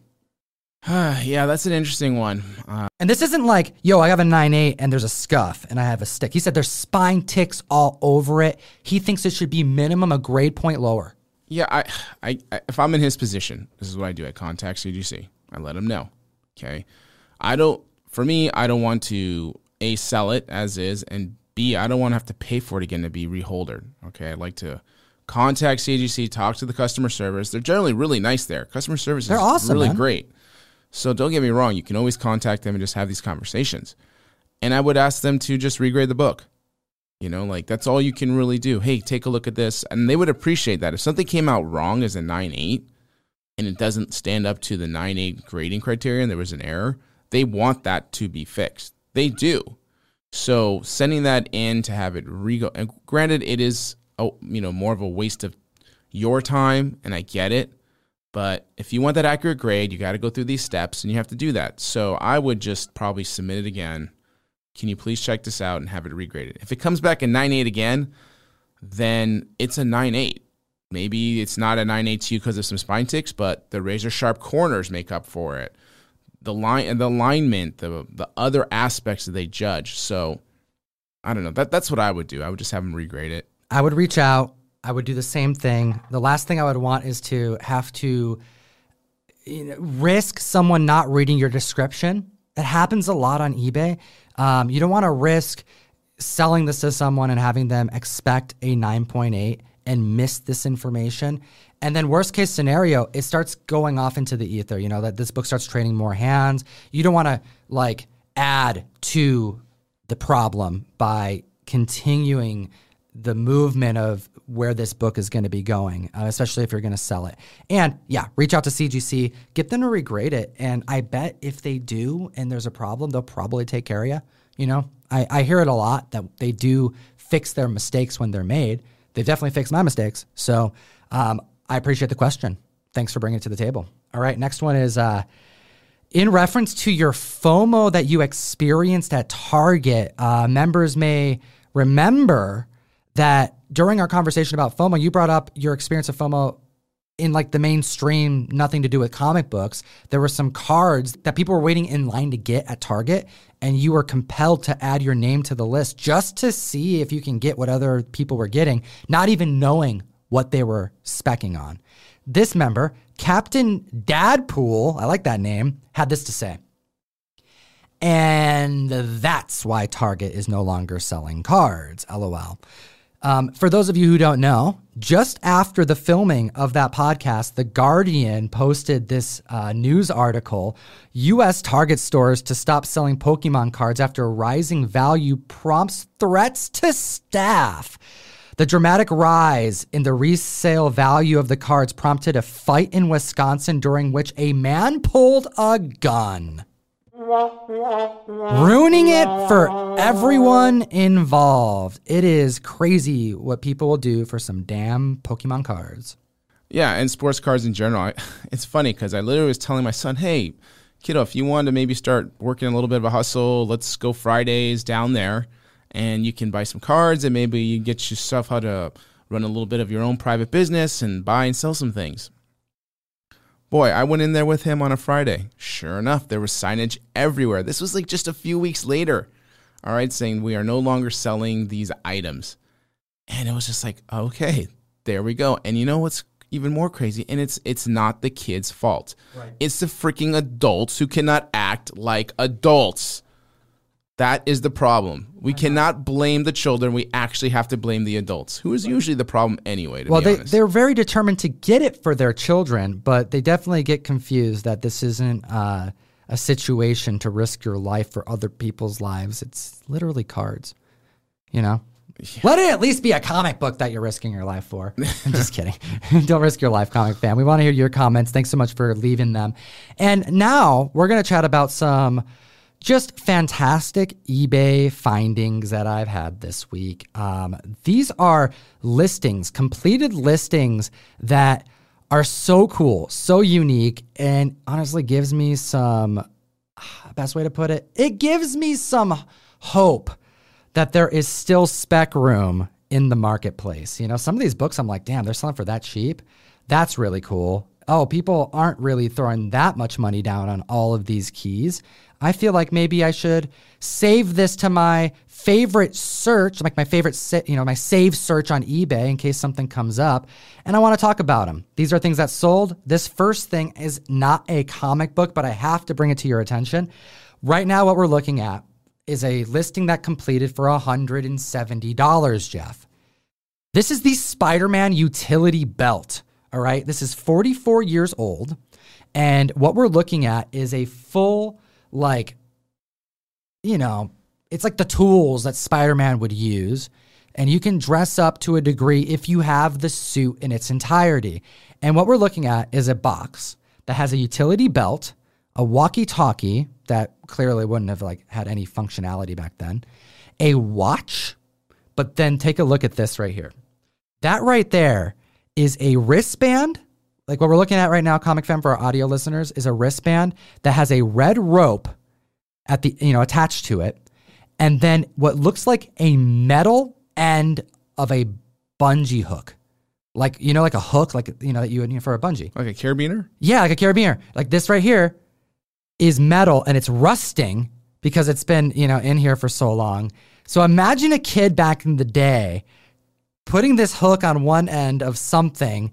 yeah, that's an interesting one. Uh, And this isn't like, yo, I have a 9.8 and there's a scuff and I have a stick. He said there's spine ticks all over it. He thinks it should be minimum a grade point lower. yeah, I, I, I, if I'm in his position, this is what I do. I contact CGC. I let him know. Okay, I don't. For me, I don't want to a sell it as is, and b I don't want to have to pay for it again to be reholdered. Okay, I'd like to contact CGC, talk to the customer service. They're generally really nice there. Customer service They're is awesome, really man. great. So don't get me wrong. You can always contact them and just have these conversations. And I would ask them to just regrade the book. You know, like that's all you can really do. Hey, take a look at this. And they would appreciate that. If something came out wrong as a 9 8 and it doesn't stand up to the 9 8 grading criteria and there was an error, they want that to be fixed. They do. So sending that in to have it rego and granted it is oh, you know, more of a waste of your time and I get it. But if you want that accurate grade, you got to go through these steps and you have to do that. So I would just probably submit it again. Can you please check this out and have it regraded? If it comes back a 9.8 again, then it's a 9.8. Maybe it's not a 9.8 to you because of some spine ticks, but the razor sharp corners make up for it. The line the alignment, the the other aspects that they judge. So I don't know. That that's what I would do. I would just have them regrade it. I would reach out. I would do the same thing. The last thing I would want is to have to you know, risk someone not reading your description. It happens a lot on eBay. Um, you don't want to risk selling this to someone and having them expect a 9.8 and miss this information. And then worst case scenario, it starts going off into the ether, you know, that this book starts trading more hands. You don't want to like add to the problem by continuing the movement of where this book is going to be going, uh, especially if you're going to sell it. And yeah, reach out to CGC, get them to regrade it. And I bet if they do and there's a problem, they'll probably take care of you. You know, I, I hear it a lot that they do fix their mistakes when they're made. They've definitely fixed my mistakes. So um, I appreciate the question. Thanks for bringing it to the table. All right, next one is uh, in reference to your FOMO that you experienced at Target. Uh, members may remember that during our conversation about FOMO, you brought up your experience of FOMO in like the mainstream, nothing to do with comic books. There were some cards that people were waiting in line to get at Target, and you were compelled to add your name to the list just to see if you can get what other people were getting, not even knowing what they were specking on. This member, Captain Dadpool, I like that name, had this to say. And that's why Target is no longer selling cards. LOL. Um, for those of you who don't know, just after the filming of that podcast, The Guardian posted this uh, news article U.S. Target stores to stop selling Pokemon cards after rising value prompts threats to staff. The dramatic rise in the resale value of the cards prompted a fight in Wisconsin during which a man pulled a gun ruining it for everyone involved. It is crazy what people will do for some damn Pokemon cards. Yeah, and sports cards in general. I, it's funny because I literally was telling my son, hey, kiddo, if you want to maybe start working a little bit of a hustle, let's go Fridays down there and you can buy some cards and maybe you get yourself how to run a little bit of your own private business and buy and sell some things. Boy, I went in there with him on a Friday. Sure enough, there was signage everywhere. This was like just a few weeks later. All right, saying we are no longer selling these items. And it was just like, okay, there we go. And you know what's even more crazy? And it's it's not the kids' fault. Right. It's the freaking adults who cannot act like adults. That is the problem. We cannot blame the children. We actually have to blame the adults, who is usually the problem anyway. well, they, honest. they're very determined to get it for their children, but they definitely get confused that this isn't uh, a situation to risk your life for other people's lives. It's literally cards, you know? Let it at least be a comic book that you're risking your life for. I'm just kidding. Don't risk your life, comic fan. We want to hear your comments. Thanks so much for leaving them. And now we're going to chat about some just fantastic eBay findings that I've had this week. Um, these are listings, completed listings that are so cool, so unique, and honestly gives me some, best way to put it, it gives me some hope that there is still spec room in the marketplace. You know, some of these books I'm like, damn, they're selling for that cheap. That's really cool. Oh, people aren't really throwing that much money down on all of these keys. I feel like maybe I should save this to my favorite search, like my favorite, you know, my save search on eBay in case something comes up. And I want to talk about them. These are things that sold. This first thing is not a comic book, but I have to bring it to your attention. Right now, what we're looking at is a listing that completed for $170, Jeff. This is the Spider Man utility belt. All right. This is 44 years old. And what we're looking at is a full like, you know, it's like the tools that Spider Man would use. And you can dress up to a degree if you have the suit in its entirety. And what we're looking at is a box that has a utility belt, a walkie-talkie that clearly wouldn't have like had any functionality back then, a watch, but then take a look at this right here. That right there is a wristband like what we're looking at right now, Comic Fam for our audio listeners, is a wristband that has a red rope at the you know attached to it, and then what looks like a metal end of a bungee hook, like you know, like a hook, like you know that you would need for a bungee, like a carabiner. Yeah, like a carabiner. Like this right here is metal and it's rusting because it's been you know in here for so long. So imagine a kid back in the day putting this hook on one end of something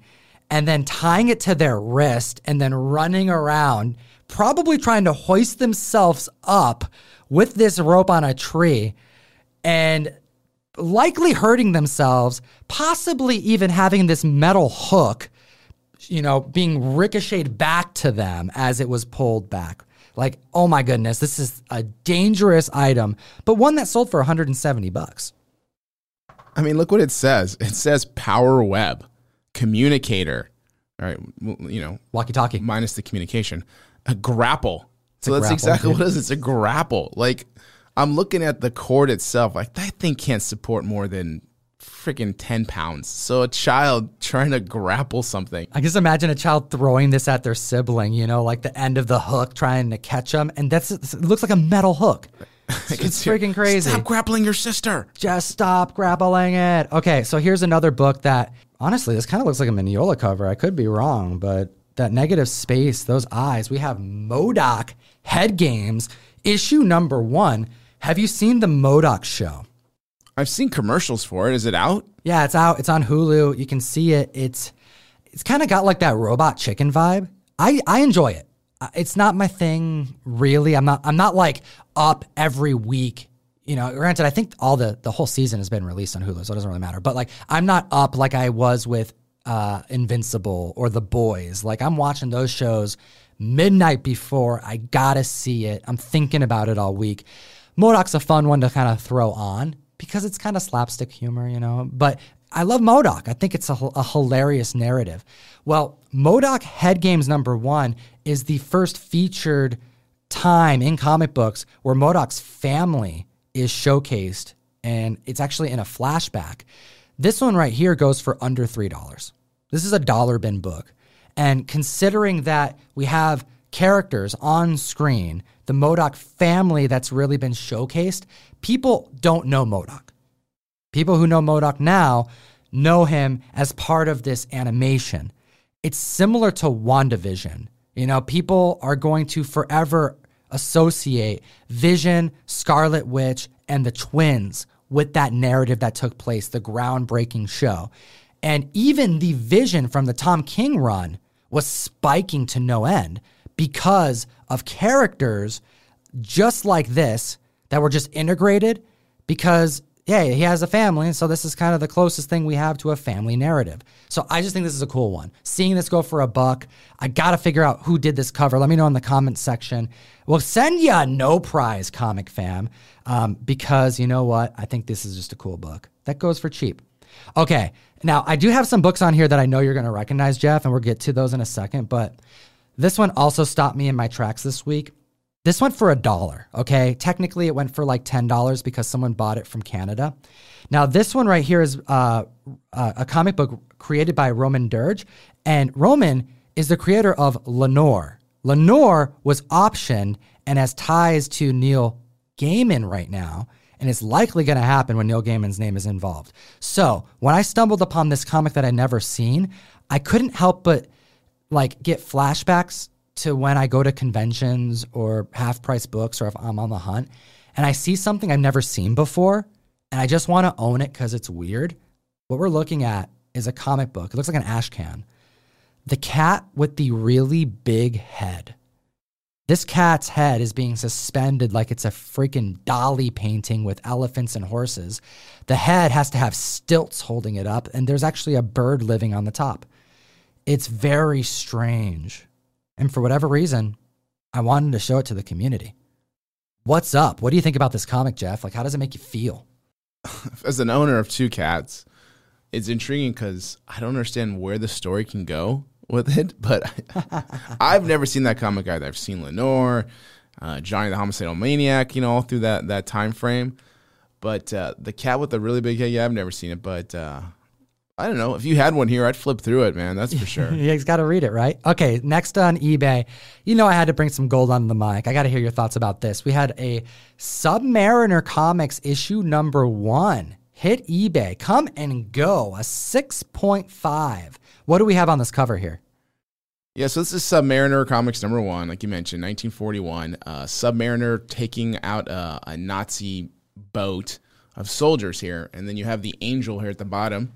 and then tying it to their wrist and then running around, probably trying to hoist themselves up with this rope on a tree and likely hurting themselves, possibly even having this metal hook, you know, being ricocheted back to them as it was pulled back. Like, oh my goodness, this is a dangerous item, but one that sold for 170 bucks. I mean, look what it says. It says power web, communicator. All right, you know, Walkie talkie. minus the communication, a grapple. So a that's grapple, exactly dude. what it is. It's a grapple. Like I'm looking at the cord itself. Like that thing can't support more than freaking ten pounds. So a child trying to grapple something. I just imagine a child throwing this at their sibling, you know, like the end of the hook trying to catch them. And that's, it looks like a metal hook. It's freaking crazy. Stop grappling your sister. Just stop grappling it. Okay, so here's another book that honestly, this kind of looks like a Mignola cover. I could be wrong, but that negative space, those eyes. We have MODOK Head Games, issue number one. Have you seen the MODOK show? I've seen commercials for it. Is it out? Yeah, it's out. It's on Hulu. You can see it. It's it's kind of got like that robot chicken vibe. I I enjoy it. It's not my thing really. I'm not I'm not like up every week. You know, granted, I think all the the whole season has been released on Hulu, so it doesn't really matter. But like, I'm not up like I was with uh, Invincible or The Boys. Like, I'm watching those shows midnight before. I gotta see it. I'm thinking about it all week. MODOK's a fun one to kind of throw on because it's kind of slapstick humor, you know. But I love MODOK. I think it's a, a hilarious narrative. Well, MODOK Head Games number one is the first featured time in comic books where MODOK's family is showcased, and it's actually in a flashback. This one right here goes for under $3. This is a dollar bin book. And considering that we have characters on screen, the MODOK family that's really been showcased, people don't know MODOK. People who know MODOK now know him as part of this animation. It's similar to WandaVision. You know, people are going to forever associate Vision, Scarlet Witch, and the twins with that narrative that took place, the groundbreaking show. And even the vision from the Tom King run was spiking to no end because of characters just like this that were just integrated because yeah he has a family and so this is kind of the closest thing we have to a family narrative. So i just think this is a cool one. Seeing this go for a buck i gotta figure out who did this cover. Let me know in the comments section. We'll send you a no prize comic fam um, because you know what? I think this is just a cool book. That goes for cheap. Okay now i do have some books on here that i know you're to recognize jeff and we'll get to those in a second but this one also stopped me in my tracks this week this went for a dollar, okay? Technically, it went for like $10 because someone bought it from Canada. Now, this one right here is uh, uh, a comic book created by Roman Dirge, and Roman is the creator of Lenore. Lenore was optioned and has ties to Neil Gaiman right now, and it's likely going to happen when Neil Gaiman's name is involved. So, when I stumbled upon this comic that I'd never seen, I couldn't help but like get flashbacks to when I go to conventions or half price books or if I'm on the hunt and I see something I've never seen before and I just want to own it because it's weird. What we're looking at is a comic book. It looks like an ash can. The cat with the really big head. This cat's head is being suspended like it's a freaking Dalí painting with elephants and horses. The head has to have stilts holding it up, and there's actually a bird living on the top. It's very strange. And for whatever reason, I wanted to show it to the community. What's up? What do you think about this comic, Jeff? Like, how does it make you feel? As an owner of two cats, it's intriguing because I don't understand where the story can go with it. But I've never seen that comic either. I've seen Lenore, uh, Johnny the Homicidal Maniac, you know, all through that that time frame. But uh, the cat with the really big head, yeah, I've never seen it. But uh, I don't know. If you had one here, I'd flip through it, man. That's for sure. You guys got to read it, right? Okay, next on eBay. You know, I had to bring some gold on the mic. I got to hear your thoughts about this. We had a Submariner Comics issue number one hit eBay. Come and go. A 6.5. What do we have on this cover here? Yeah, so this is Submariner Comics number one, like you mentioned, 1941. Uh, Submariner taking out a, a Nazi boat of soldiers here, and then you have the Angel here at the bottom,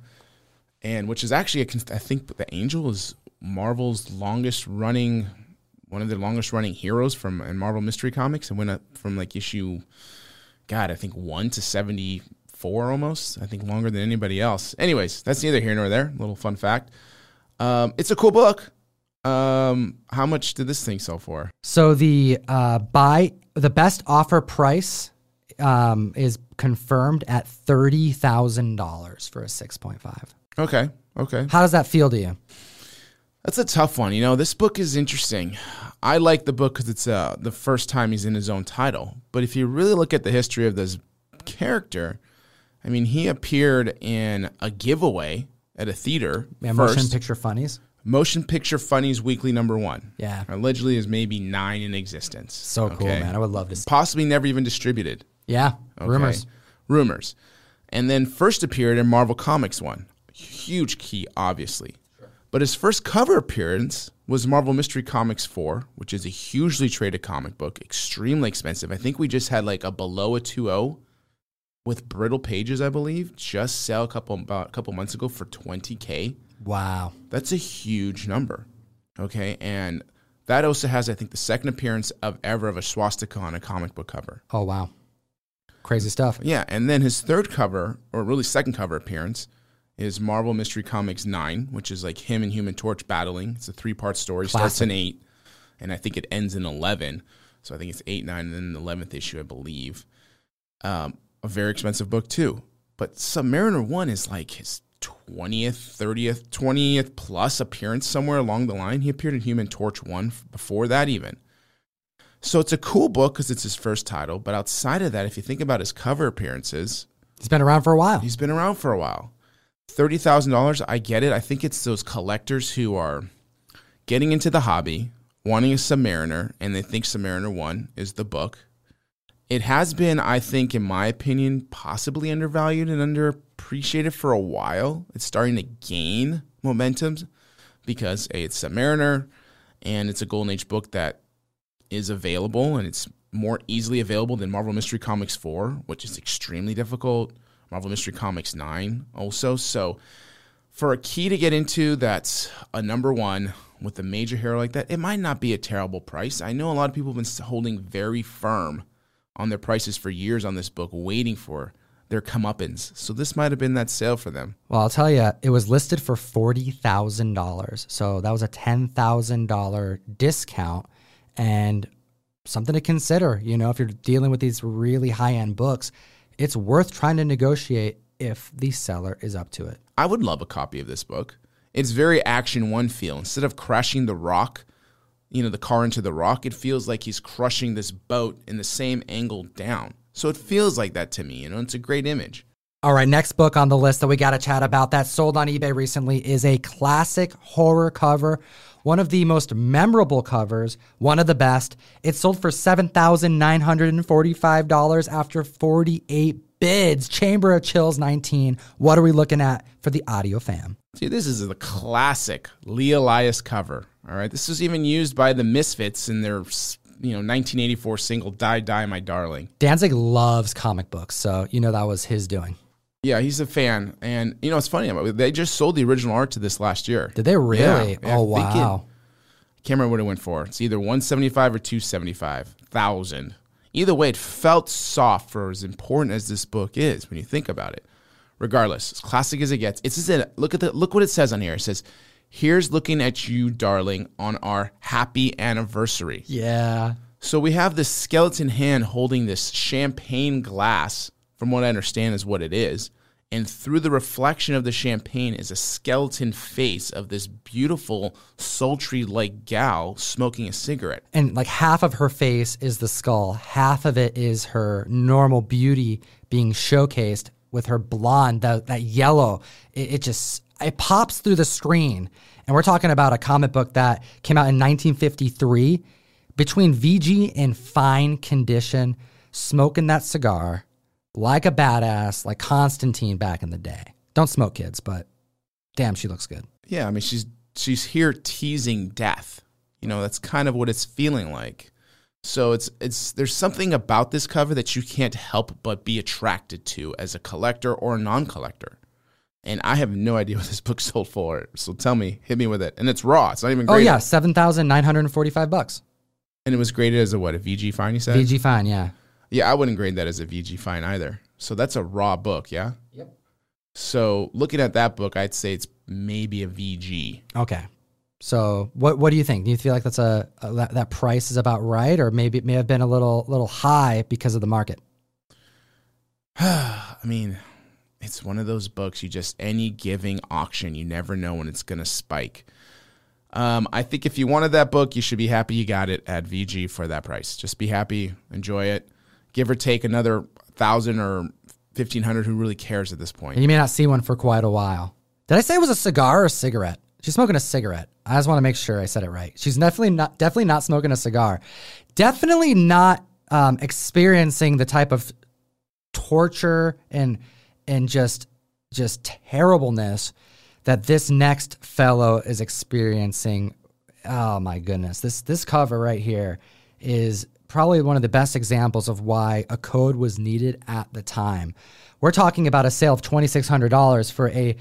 and which is actually, a, I think the Angel is Marvel's longest running, one of the longest running heroes from in Marvel Mystery Comics, and went up from like issue, God, I think one to 74 almost. I think longer than anybody else. Anyways, that's neither here nor there. Little fun fact. Um, it's a cool book. Um, how much did this thing sell for? So the uh, buy the best offer price um, is confirmed at thirty thousand dollars for a six point five. Okay. Okay. How does that feel to you? That's a tough one. You know, this book is interesting. I like the book because it's uh, the first time he's in his own title. But if you really look at the history of this character, I mean, he appeared in a giveaway at a theater. Yeah, first. motion picture funnies. Motion Picture Funnies Weekly number one. Yeah. Allegedly is maybe nine in existence. So cool, man. I would love to. See. Possibly never even distributed. Yeah, Okay. rumors. Rumors. And then first appeared in Marvel Comics one. Huge key, obviously. But his first cover appearance was Marvel Mystery Comics 4, which is a hugely traded comic book, extremely expensive. I think we just had like a below a 2.0 with brittle pages, I believe, just sell a couple about a couple months ago for 20k. Wow. That's a huge number. Okay? And that also has I think the second appearance of ever of a swastika on a comic book cover. Oh wow. Crazy stuff. Yeah, and then his third cover, or really second cover appearance, is Marvel Mystery Comics 9, which is like him and Human Torch battling. It's a three part story. Starts in 8, and I think it ends in 11. So I think it's 8, 9, and then the 11th issue, I believe. Um, a very expensive book, too. But Submariner 1 is like his 20th, 30th, 20th plus appearance somewhere along the line. He appeared in Human Torch 1 before that, even. So it's a cool book because it's his first title. But outside of that, if you think about his cover appearances, He's been around for a while. He's been around for a while. Thirty thousand dollars, I get it. I think it's those collectors who are getting into the hobby, wanting a Submariner, and they think Submariner One is the book. It has been, I think, in my opinion, possibly undervalued and underappreciated for a while. It's starting to gain momentum because a it's Submariner, and it's a Golden Age book that is available and it's more easily available than Marvel Mystery Comics 4, which is extremely difficult. Marvel Mystery Comics 9 also. So for a key to get into that's a number one with a major hero like that, it might not be a terrible price. I know a lot of people have been holding very firm on their prices for years on this book, waiting for their comeuppance. So this might have been that sale for them. Well, I'll tell you, it was listed for forty thousand dollars. So that was a ten thousand dollar discount, and something to consider. You know, if you're dealing with these really high end books, it's worth trying to negotiate if the seller is up to it. I would love a copy of this book. It's very action one feel. Instead of crashing the rock, you know, the car into the rock, it feels like he's crushing this boat in the same angle down. So it feels like that to me, you know, it's a great image. All right, next book on the list that we got to chat about that sold on eBay recently is a classic horror cover. One of the most memorable covers, one of the best. It sold for $7,945 after 48 bids. Chamber of Chills 19. What are we looking at for the audio fam? See, this is the classic Lee Elias cover. All right, this was even used by the Misfits in their, you know, 1984 single "Die Die My Darling." Danzig loves comic books, so you know that was his doing. Yeah, he's a fan, and you know it's funny. They just sold the original art to this last year. Did they really? Yeah, oh I think it- wow. Can't remember what it went for. It's either 175 or 275 thousand. Either way, it felt soft for as important as this book is when you think about it. Regardless, as classic as it gets, it's just a, look at the look what it says on here. It says, "Here's looking at you, darling, on our happy anniversary." yeah. So we have this skeleton hand holding this champagne glass, from what I understand is what it is. And through the reflection of the champagne is a skeleton face of this beautiful, sultry like gal smoking a cigarette. and like half of her face is the skull, half of it is her normal beauty being showcased with her blonde, that that yellow. It, it just it pops through the screen, and we're talking about a comic book that came out in 1953, between VG and fine condition, smoking that cigar like a badass, like Constantine back in the day. Don't smoke, kids, but damn, she looks good. Yeah, I mean she's she's here teasing death. You know, that's kind of what it's feeling like. So it's it's there's something about this cover that you can't help but be attracted to as a collector or a non-collector. And I have no idea what this book sold for. So tell me, hit me with it. And it's raw. It's not even great. Oh yeah, seven thousand nine hundred and forty-five bucks. And it was graded as a what? A VG fine? You said? VG fine, yeah. Yeah, I wouldn't grade that as a VG fine either. So that's a raw book, yeah. Yep. So looking at that book, I'd say it's maybe a VG. Okay. So what what do you think? Do you feel like that's a, a that, that price is about right, or maybe it may have been a little little high because of the market? I mean, it's one of those books you just any giving auction, you never know when it's going to spike. Um, I think if you wanted that book, you should be happy you got it at VG for that price. Just be happy, enjoy it, give or take another thousand or fifteen hundred. Who really cares at this point? And you may not see one for quite a while. Did I say it was a cigar or a cigarette? She's smoking a cigarette. I just want to make sure I said it right. She's definitely not definitely not smoking a cigar. Definitely not um, experiencing the type of torture and and just just terribleness that this next fellow is experiencing. Oh my goodness. This this cover right here is probably one of the best examples of why a code was needed at the time. We're talking about a sale of $2600 for a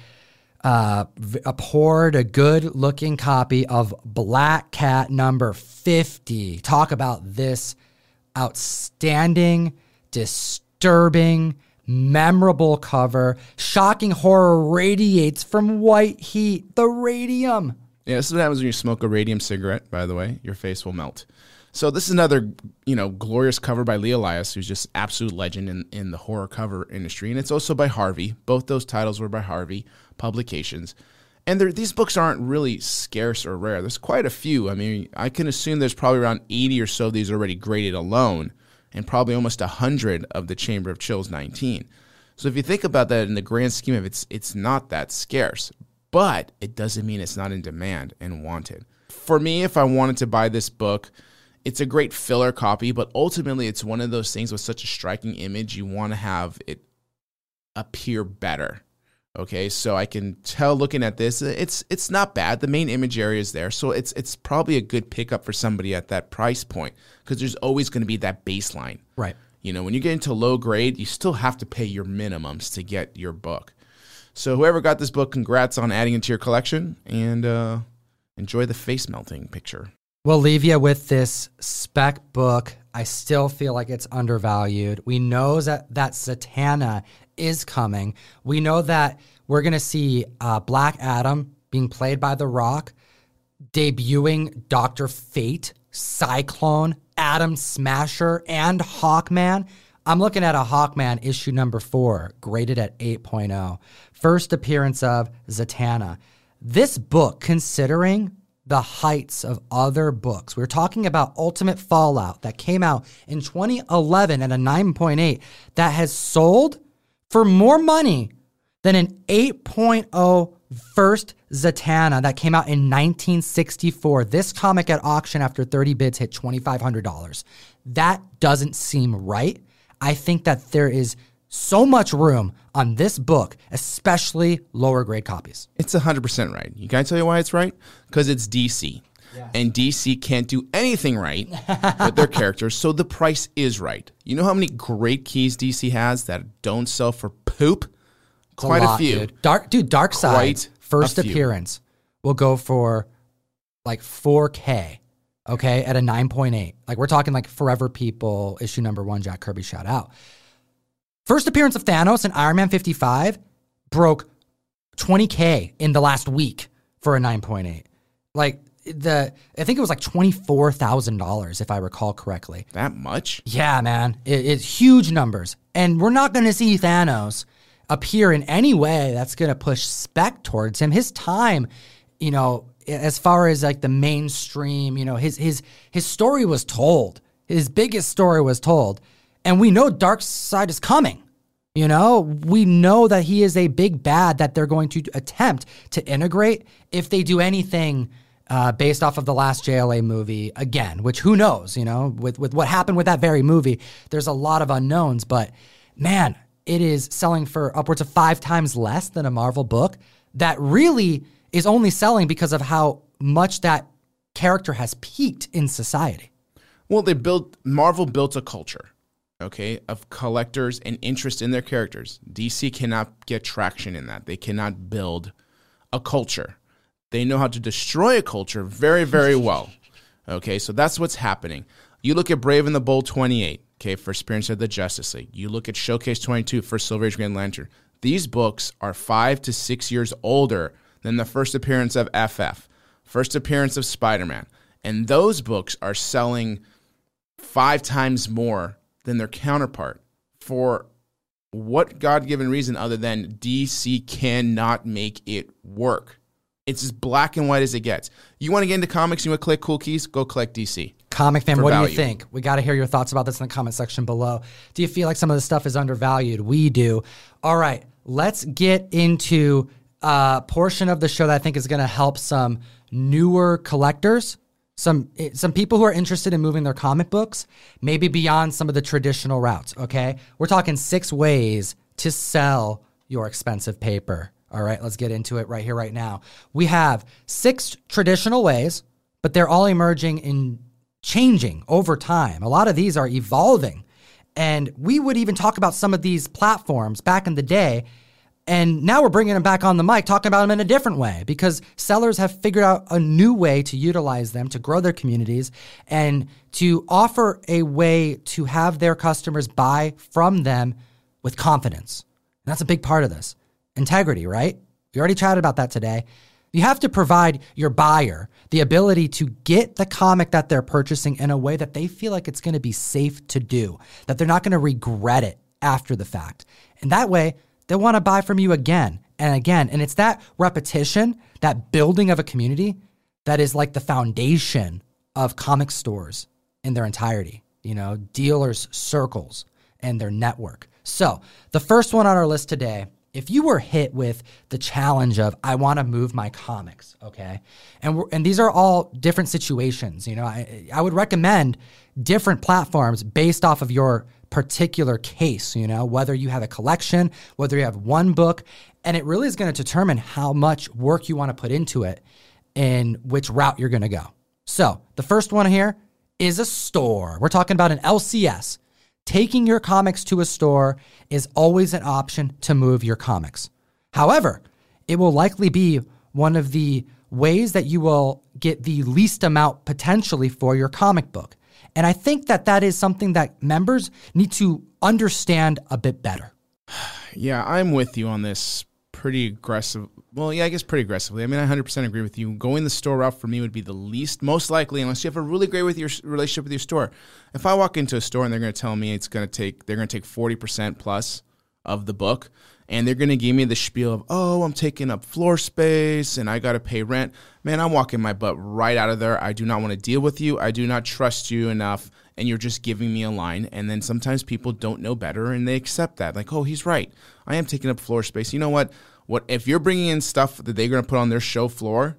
uh, a poor to good looking copy of Black Cat number 50. Talk about this outstanding, disturbing, memorable cover. Shocking horror radiates from white heat, the radium. Yeah, this is what happens when you smoke a radium cigarette, by the way. Your face will melt. So this is another, you know, glorious cover by Lee Elias, who's just absolute legend in, in the horror cover industry. And it's also by Harvey. Both those titles were by Harvey Publications. And these books aren't really scarce or rare. There's quite a few. I mean, I can assume there's probably around 80 or so of these already graded alone, and probably almost 100 of the Chamber of Chills 19. So if you think about that in the grand scheme of it, it's, it's not that scarce, but it doesn't mean it's not in demand and wanted. For me, if I wanted to buy this book, it's a great filler copy, but ultimately it's one of those things with such a striking image, you want to have it appear better. Okay, so I can tell looking at this, it's it's not bad. The main image area is there, so it's it's probably a good pickup for somebody at that price point because there's always going to be that baseline. Right. You know, when you get into low grade, you still have to pay your minimums to get your book. So whoever got this book, congrats on adding it to your collection, and uh, enjoy the face melting picture. We'll leave you with this spec book. I still feel like it's undervalued. We know that that Zatanna is coming. We know that we're going to see uh, Black Adam being played by The Rock, debuting Doctor Fate, Cyclone, Atom Smasher, and Hawkman. I'm looking at a Hawkman issue number four, graded at 8.0. First appearance of Zatanna. This book, considering the heights of other books. We are talking about Ultimate Fallout that came out in 2011 at a 9.8 that has sold for more money than an 8.0 first Zatanna that came out in 1964. This comic at auction after 30 bids hit $2,500. That doesn't seem right. I think that there is so much room on this book, especially lower grade copies. It's 100% right. You I tell you why it's right? Because it's DC. Yeah. And DC can't do anything right with their characters, so the price is right. You know how many great keys DC has that don't sell for poop? Quite a, lot, a, few. Dude. Dark dude, Darkseid first appearance will go for like 4K. Okay, at a 9.8. Like we're talking like Forever People, issue number one, Jack Kirby shout out. First appearance of Thanos in Iron Man 55 broke 20K in the last week for a 9.8. Like, the I think it was like twenty four thousand dollars if I recall correctly. That much? Yeah, man, it, it's huge numbers, and we're not going to see Thanos appear in any way that's going to push spec towards him. His time, you know, as far as like the mainstream, you know, his his his story was told. His biggest story was told, and we know Darkseid is coming. You know, we know that he is a big bad that they're going to attempt to integrate if they do anything uh, based off of the last JLA movie again, which who knows, you know, with, with what happened with that very movie, there's a lot of unknowns, but man, it is selling for upwards of five times less than a Marvel book that really is only selling because of how much that character has peaked in society. Well, they built, Marvel built a culture okay, of collectors and interest in their characters. DC cannot get traction in that. They cannot build a culture. They know how to destroy a culture very, very well. Okay, so that's what's happening. You look at Brave and the Bold 28, okay, for Experience of the Justice League. You look at Showcase 22 for Silver Age Green Lantern. These books are five to six years older than the first appearance of FF, first appearance of Spider Man. And those books are selling five times more than their counterpart for what God given reason other than DC cannot make it work? It's as black and white as it gets. You want to get into comics, you want to collect cool keys, go collect DC. Comic fan, what do you think? We got to hear your thoughts about this in the comment section below. Do you feel like some of the stuff is undervalued? We do. All right, let's get into a portion of the show that I think is going to help some newer collectors, some eh, some people who are interested in moving their comic books, maybe beyond some of the traditional routes. Okay, we're talking six ways to sell your expensive paper. All right, let's get into it right here, right now. We have six traditional ways, but they're all emerging and changing over time. A lot of these are evolving. And we would even talk about some of these platforms back in the day. And now we're bringing them back on the mic, talking about them in a different way because sellers have figured out a new way to utilize them to grow their communities and to offer a way to have their customers buy from them with confidence. And that's a big part of this integrity, right? We already chatted about that today. You have to provide your buyer the ability to get the comic that they're purchasing in a way that they feel like it's going to be safe to do, that they're not going to regret it after the fact. And that way, they'll want to buy from you again and again. And it's that repetition, that building of a community that is like the foundation of comic stores in their entirety, you know, dealers' circles and their network. So, the first one on our list today, if you were hit with the challenge of I want to move my comics, okay? And and these are all different situations, you know. I I would recommend different platforms based off of your particular case, you know, whether you have a collection, whether you have one book, and it really is going to determine how much work you want to put into it and which route you're going to go. So, the first one here is a store. We're talking about an LCS. Taking your comics to a store is always an option to move your comics. However, it will likely be one of the ways that you will get the least amount potentially for your comic book. And I think that that is something that members need to understand a bit better. Yeah, I'm with you on this pretty aggressive. Well, yeah, I guess pretty aggressively. I mean, I 100% agree with you. Going the store route for me would be the least, most likely, unless you have a really great with your relationship with your store. If I walk into a store and they're going to tell me it's going to take, they're going to take 40% plus of the book, and they're going to give me the spiel of, oh, I'm taking up floor space and I got to pay rent. Man, I'm walking my butt right out of there. I do not want to deal with you. I do not trust you enough. And you're just giving me a line. And then sometimes people don't know better and they accept that. Like, oh, he's right. I am taking up floor space. You know what? What if you're bringing in stuff that they're going to put on their show floor?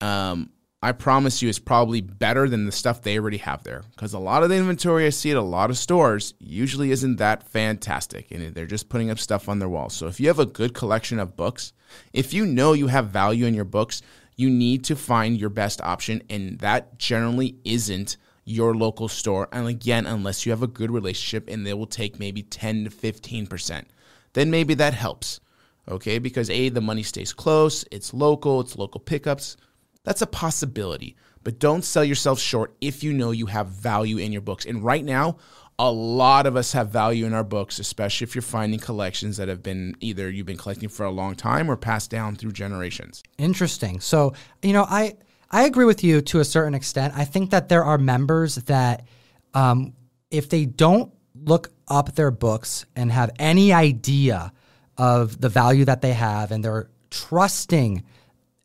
Um, I promise you, it's probably better than the stuff they already have there. Because a lot of the inventory I see at a lot of stores usually isn't that fantastic, and they're just putting up stuff on their walls. So if you have a good collection of books, if you know you have value in your books, you need to find your best option, and that generally isn't your local store. And again, unless you have a good relationship, and they will take maybe ten to fifteen percent, then maybe that helps. Okay, because a the money stays close, it's local, it's local pickups. That's a possibility, but don't sell yourself short if you know you have value in your books. And right now, a lot of us have value in our books, especially if you're finding collections that have been either you've been collecting for a long time or passed down through generations. Interesting. So, you know, I I agree with you to a certain extent. I think that there are members that, um, if they don't look up their books and have any idea of the value that they have, and they're trusting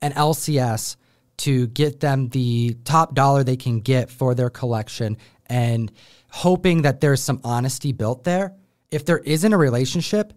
an LCS to get them the top dollar they can get for their collection, and hoping that there's some honesty built there. If there isn't a relationship,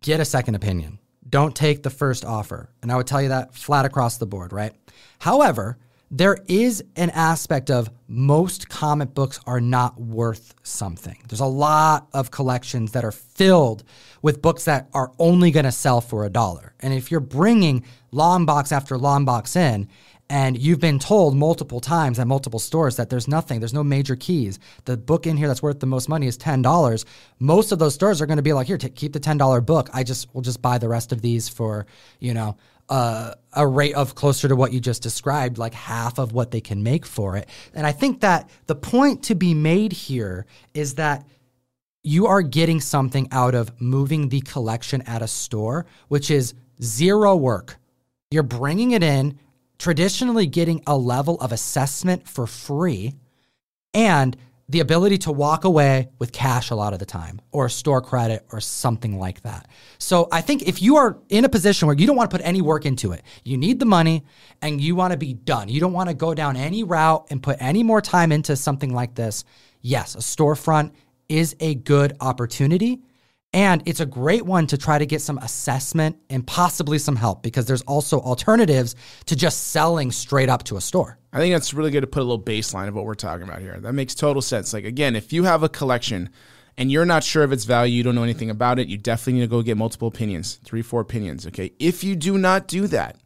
get a second opinion. Don't take the first offer. And I would tell you that flat across the board, right? However, there is an aspect of most comic books are not worth something. There's a lot of collections that are filled with books that are only going to sell for a dollar. And if you're bringing long box after long box in, and you've been told multiple times at multiple stores that there's nothing, there's no major keys. The book in here that's worth the most money is ten dollars. Most of those stores are going to be like, here, t- keep the ten dollar book. I just will just buy the rest of these for you know uh, a rate of closer to what you just described, like half of what they can make for it. And I think that the point to be made here is that you are getting something out of moving the collection at a store, which is zero work. You're bringing it in traditionally getting a level of assessment for free and the ability to walk away with cash a lot of the time or store credit or something like that. So I think if you are in a position where you don't want to put any work into it, you need the money and you want to be done. You don't want to go down any route and put any more time into something like this. Yes, a storefront is a good opportunity. And it's a great one to try to get some assessment and possibly some help because there's also alternatives to just selling straight up to a store. I think that's really good to put a little baseline of what we're talking about here. That makes total sense. Like, again, if you have a collection and you're not sure of its value, you don't know anything about it, you definitely need to go get multiple opinions, three, four opinions. Okay. If you do not do that,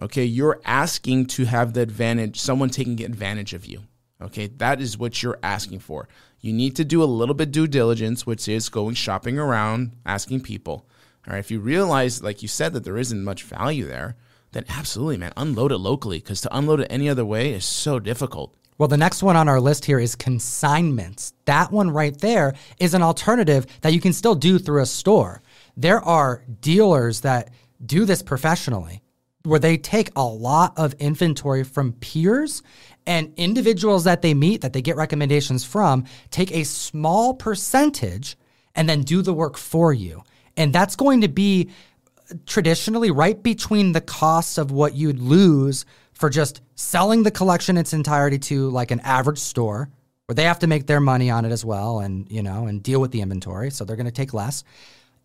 okay, you're asking to have the advantage, someone taking advantage of you. Okay. That is what you're asking for you need to do a little bit due diligence, which is going shopping around, asking people. All right, if you realize, like you said, that there isn't much value there, then absolutely, man, unload it locally because to unload it any other way is so difficult. Well, the next one on our list here is consignments. That one right there is an alternative that you can still do through a store. There are dealers that do this professionally where they take a lot of inventory from peers and individuals that they meet that they get recommendations from take a small percentage and then do the work for you. And that's going to be traditionally right between the costs of what you'd lose for just selling the collection its entirety to like an average store where they have to make their money on it as well and you know and deal with the inventory so they're going to take less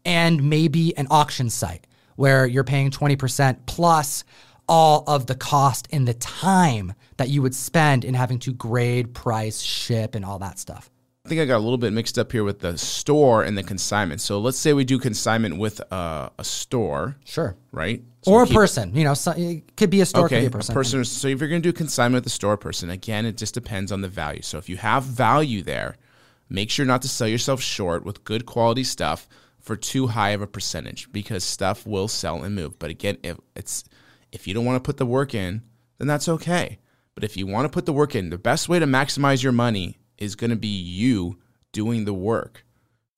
and maybe an auction site where you're paying 20% plus all of the cost and the time that you would spend in having to grade, price, ship, and all that stuff. I think I got a little bit mixed up here with the store and the consignment. So let's say we do consignment with uh, a store. Sure. Right? So or we'll a person. You know, so it could be a store, okay, could be a person. A person. So if you're going to do consignment with a store person, again, it just depends on the value. So if you have value there, make sure not to sell yourself short with good quality stuff for too high of a percentage because stuff will sell and move. But again, if it's if you don't want to put the work in, then that's okay. But if you want to put the work in, the best way to maximize your money is going to be you doing the work.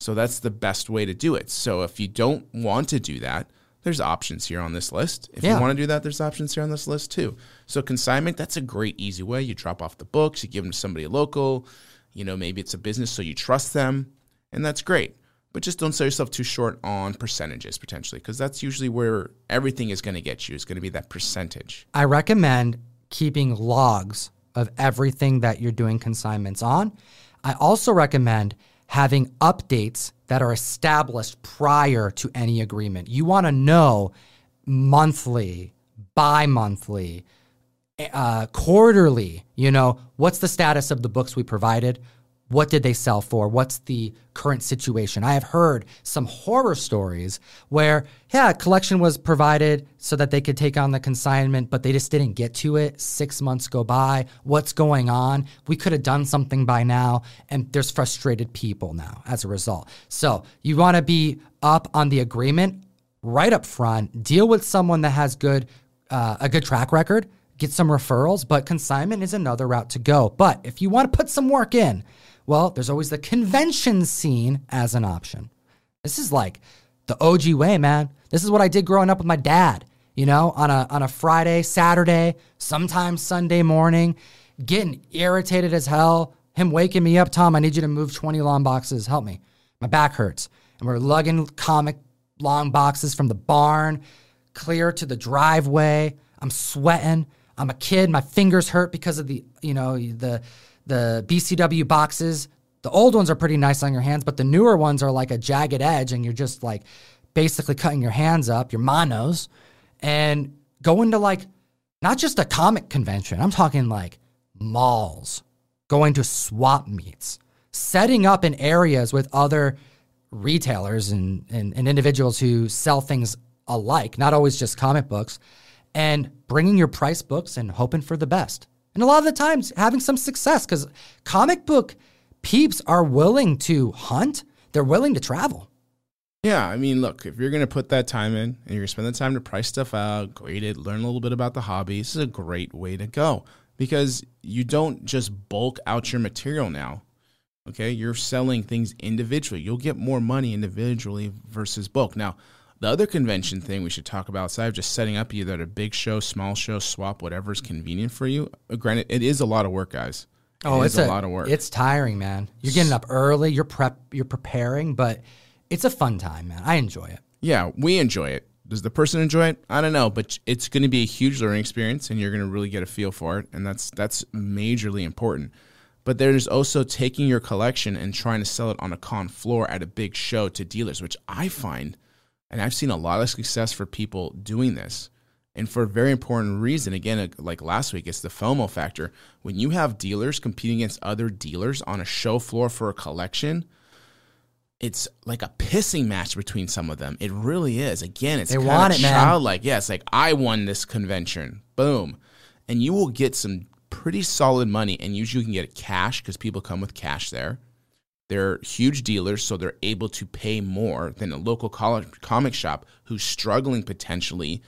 So that's the best way to do it. So if you don't want to do that, there's options here on this list. If yeah. you want to do that, there's options here on this list too. So consignment, that's a great easy way. You drop off the books, you give them to somebody local, you know, maybe it's a business so you trust them, and that's great but just don't sell yourself too short on percentages potentially because that's usually where everything is going to get you is going to be that percentage. I recommend keeping logs of everything that you're doing consignments on. I also recommend having updates that are established prior to any agreement. You want to know monthly bi-monthly uh, quarterly you know what's the status of the books we provided what did they sell for? What's the current situation? I have heard some horror stories where, yeah, collection was provided so that they could take on the consignment, but they just didn't get to it. Six months go by. What's going on? We could have done something by now. And there's frustrated people now as a result. So you want to be up on the agreement right up front, deal with someone that has good, uh, a good track record, get some referrals, but consignment is another route to go. But if you want to put some work in, well, there's always the convention scene as an option. This is like the OG way, man. This is what I did growing up with my dad, you know, on a on a Friday, Saturday, sometimes Sunday morning, getting irritated as hell. Him waking me up, Tom, I need you to move 20 long boxes. Help me. My back hurts. And we're lugging comic long boxes from the barn clear to the driveway. I'm sweating. I'm a kid. My fingers hurt because of the, you know, the the BCW boxes, the old ones are pretty nice on your hands, but the newer ones are like a jagged edge, and you're just like basically cutting your hands up, your manos, and going to like not just a comic convention. I'm talking like malls, going to swap meets, setting up in areas with other retailers and, and, and individuals who sell things alike, not always just comic books, and bringing your price books and hoping for the best. And a lot of the times having some success because comic book peeps are willing to hunt, they're willing to travel. Yeah, I mean, look, if you're going to put that time in and you're going to spend the time to price stuff out, grade it, learn a little bit about the hobby, this is a great way to go because you don't just bulk out your material now. Okay, you're selling things individually. You'll get more money individually versus bulk. Now, the other convention thing we should talk about, aside of just setting up either at a big show, small show, swap, whatever's convenient for you. Uh, granted, it is a lot of work, guys. Oh, It it's is a lot of work. It's tiring, man. You're getting up early. You're prep. You're preparing, but it's a fun time, man. I enjoy it. Yeah, we enjoy it. Does the person enjoy it? I don't know, but it's going to be a huge learning experience, and you're going to really get a feel for it, and that's that's majorly important. But there's also taking your collection and trying to sell it on a con floor at a big show to dealers, which I find, and I've seen a lot of success for people doing this, and for a very important reason. Again, like last week, it's the FOMO factor. When you have dealers competing against other dealers on a show floor for a collection, it's like a pissing match between some of them. It really is. Again, it's They want it, man. childlike. Yeah, it's like I won this convention. Boom, and you will get some pretty solid money, and usually you can get it cash because people come with cash there. They're huge dealers, so they're able to pay more than a local college, comic shop who's struggling potentially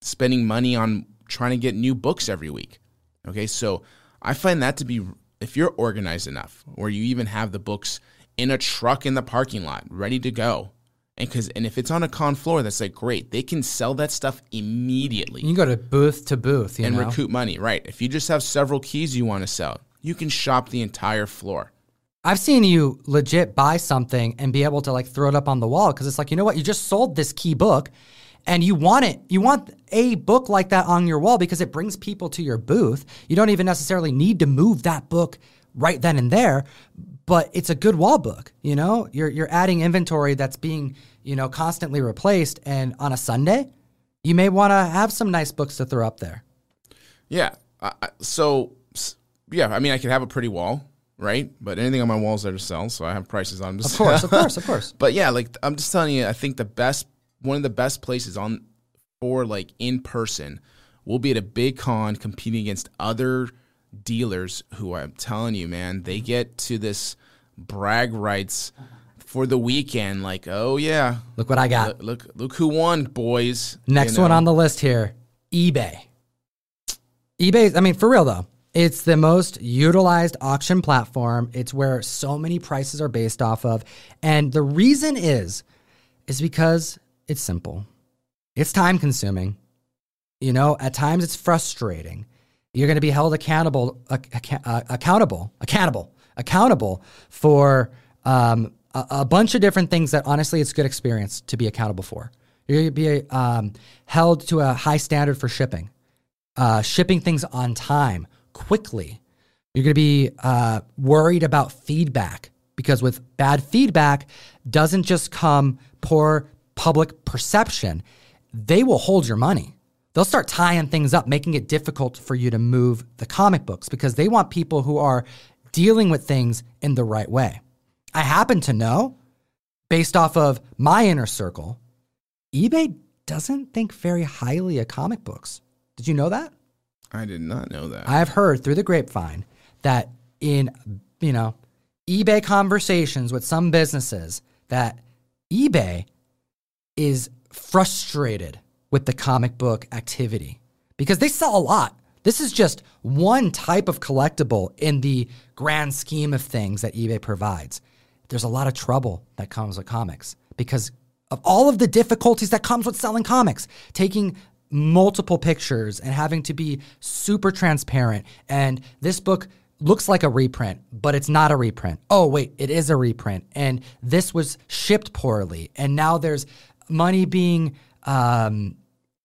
spending money on trying to get new books every week. Okay, so I find that to be if you're organized enough, or you even have the books in a truck in the parking lot ready to go, and because and if it's on a con floor, that's like great. They can sell that stuff immediately You go to booth to booth, you and know. recoup money. Right? If you just have several keys you want to sell, you can shop the entire floor. I've seen you legit buy something and be able to like throw it up on the wall because it's like, you know what? You just sold this key book and you want it. You want a book like that on your wall because it brings people to your booth. You don't even necessarily need to move that book right then and there, but it's a good wall book, you know? You're you're adding inventory that's being, you know, constantly replaced and on a Sunday, you may want to have some nice books to throw up there. Yeah. I- so yeah, I mean, I could have a pretty wall, right? But anything on my walls there to sell, so I have prices on. them Of course, of course, of course. But yeah, like I'm just telling you, I think the best one of the best places on for like in person will be at a big con competing against other dealers who I'm telling you, man, they mm-hmm. get to this brag rights for the weekend, like, oh yeah, Look what I got. look look, look who won, boys. Next You one on the list here eBay. eBay, I mean, for real though, it's the most utilized auction platform. It's where so many prices are based off of. And the reason is, is because it's simple, it's time consuming. You know, at times it's frustrating. You're going to be held accountable, ac- uh, accountable, accountable, accountable for um, a, a bunch of different things that honestly it's good experience to be accountable for. You're going to be um, held to a high standard for shipping, uh, shipping things on time, quickly. You're going to be uh, worried about feedback because with bad feedback doesn't just come poor public perception. They will hold your money. They'll start tying things up, making it difficult for you to move the comic books because they want people who are dealing with things in the right way. I happen to know, based off of my inner circle, eBay doesn't think very highly of comic books. Did you know that? I did not know that. I've heard through the grapevine that in you know eBay conversations with some businesses that eBay is frustrated with the comic book activity because they sell a lot. This is just one type of collectible in the grand scheme of things that eBay provides. There's a lot of trouble that comes with comics because of all of the difficulties that comes with selling comics, taking multiple pictures and having to be super transparent. And this book looks like a reprint, but it's not a reprint. Oh, wait, it is a reprint. And this was shipped poorly. And now there's money being um,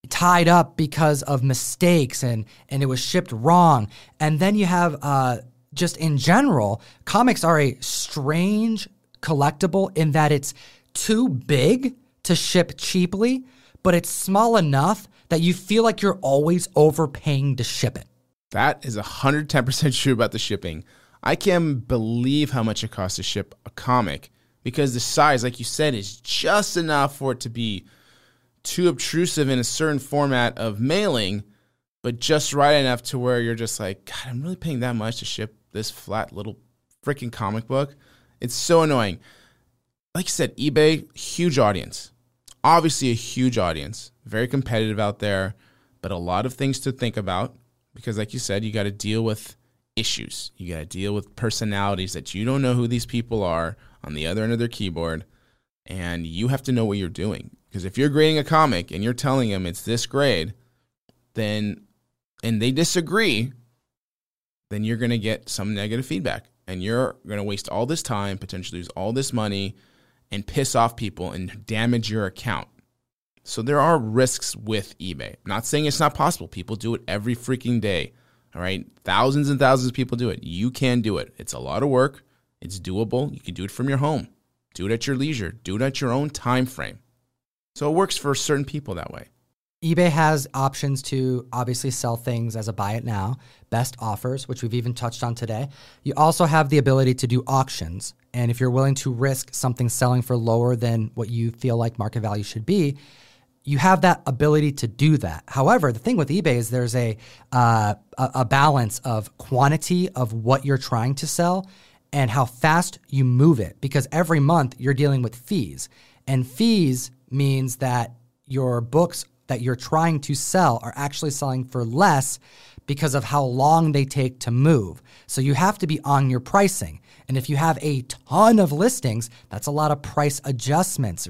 tied up because of mistakes and, and it was shipped wrong. And then you have uh, just in general, comics are a strange collectible in that it's too big to ship cheaply, but it's small enough that you feel like you're always overpaying to ship it. That is 110% true about the shipping. I can't believe how much it costs to ship a comic because the size, like you said, is just enough for it to be too obtrusive in a certain format of mailing, but just right enough to where you're just like, God, I'm really paying that much to ship this flat little freaking comic book. It's so annoying. Like you said, eBay, huge audience. Obviously, a huge audience. Very competitive out there, but a lot of things to think about because, like you said, you got to deal with issues. You got to deal with personalities that you don't know who these people are on the other end of their keyboard, and you have to know what you're doing. Because if you're grading a comic and you're telling them it's this grade, then and they disagree, then you're going to get some negative feedback and you're going to waste all this time, potentially lose all this money and piss off people and damage your account. So there are risks with eBay. I'm not saying it's not possible. People do it every freaking day. All right. Thousands and thousands of people do it. You can do it. It's a lot of work. It's doable. You can do it from your home. Do it at your leisure. Do it at your own time frame. So it works for certain people that way eBay has options to obviously sell things as a buy it now, best offers, which we've even touched on today. You also have the ability to do auctions. And if you're willing to risk something selling for lower than what you feel like market value should be, you have that ability to do that. However, the thing with eBay is there's a, uh, a, balance of quantity of what you're trying to sell and how fast you move it because every month you're dealing with fees. And fees means that your books that you're trying to sell are actually selling for less because of how long they take to move. So you have to be on your pricing. And if you have a ton of listings, that's a lot of price adjustments.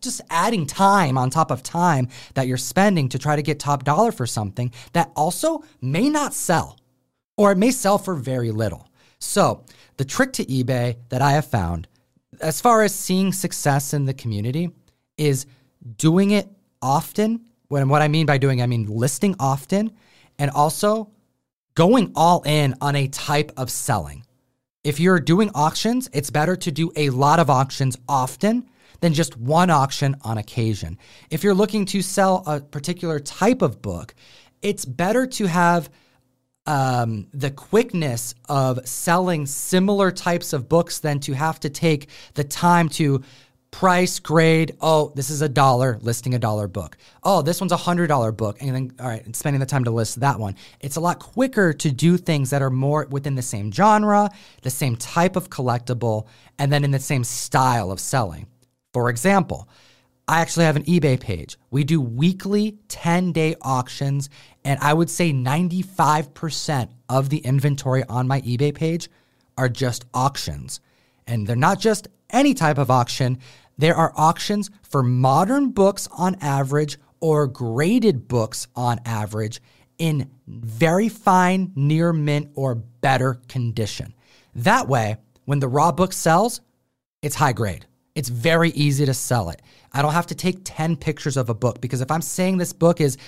Just adding time on top of time that you're spending to try to get top dollar for something that also may not sell or it may sell for very little. So, the trick to eBay that I have found as far as seeing success in the community is doing it often when what I mean by doing, I mean listing often and also going all in on a type of selling. If you're doing auctions, it's better to do a lot of auctions often than just one auction on occasion. If you're looking to sell a particular type of book, it's better to have um, the quickness of selling similar types of books than to have to take the time to price grade oh this is a dollar listing a dollar book. Oh this one's a hundred dollar book and then all right spending the time to list that one. It's a lot quicker to do things that are more within the same genre the same type of collectible and then in the same style of selling. For example i actually have an ebay page. We do weekly 10 day auctions and i would say 95% of the inventory on my ebay page are just auctions. And they're not just any type of auction. There are auctions for modern books on average or graded books on average in very fine, near mint, or better condition. That way, when the raw book sells, it's high grade. It's very easy to sell it. I don't have to take 10 pictures of a book because if I'm saying this book is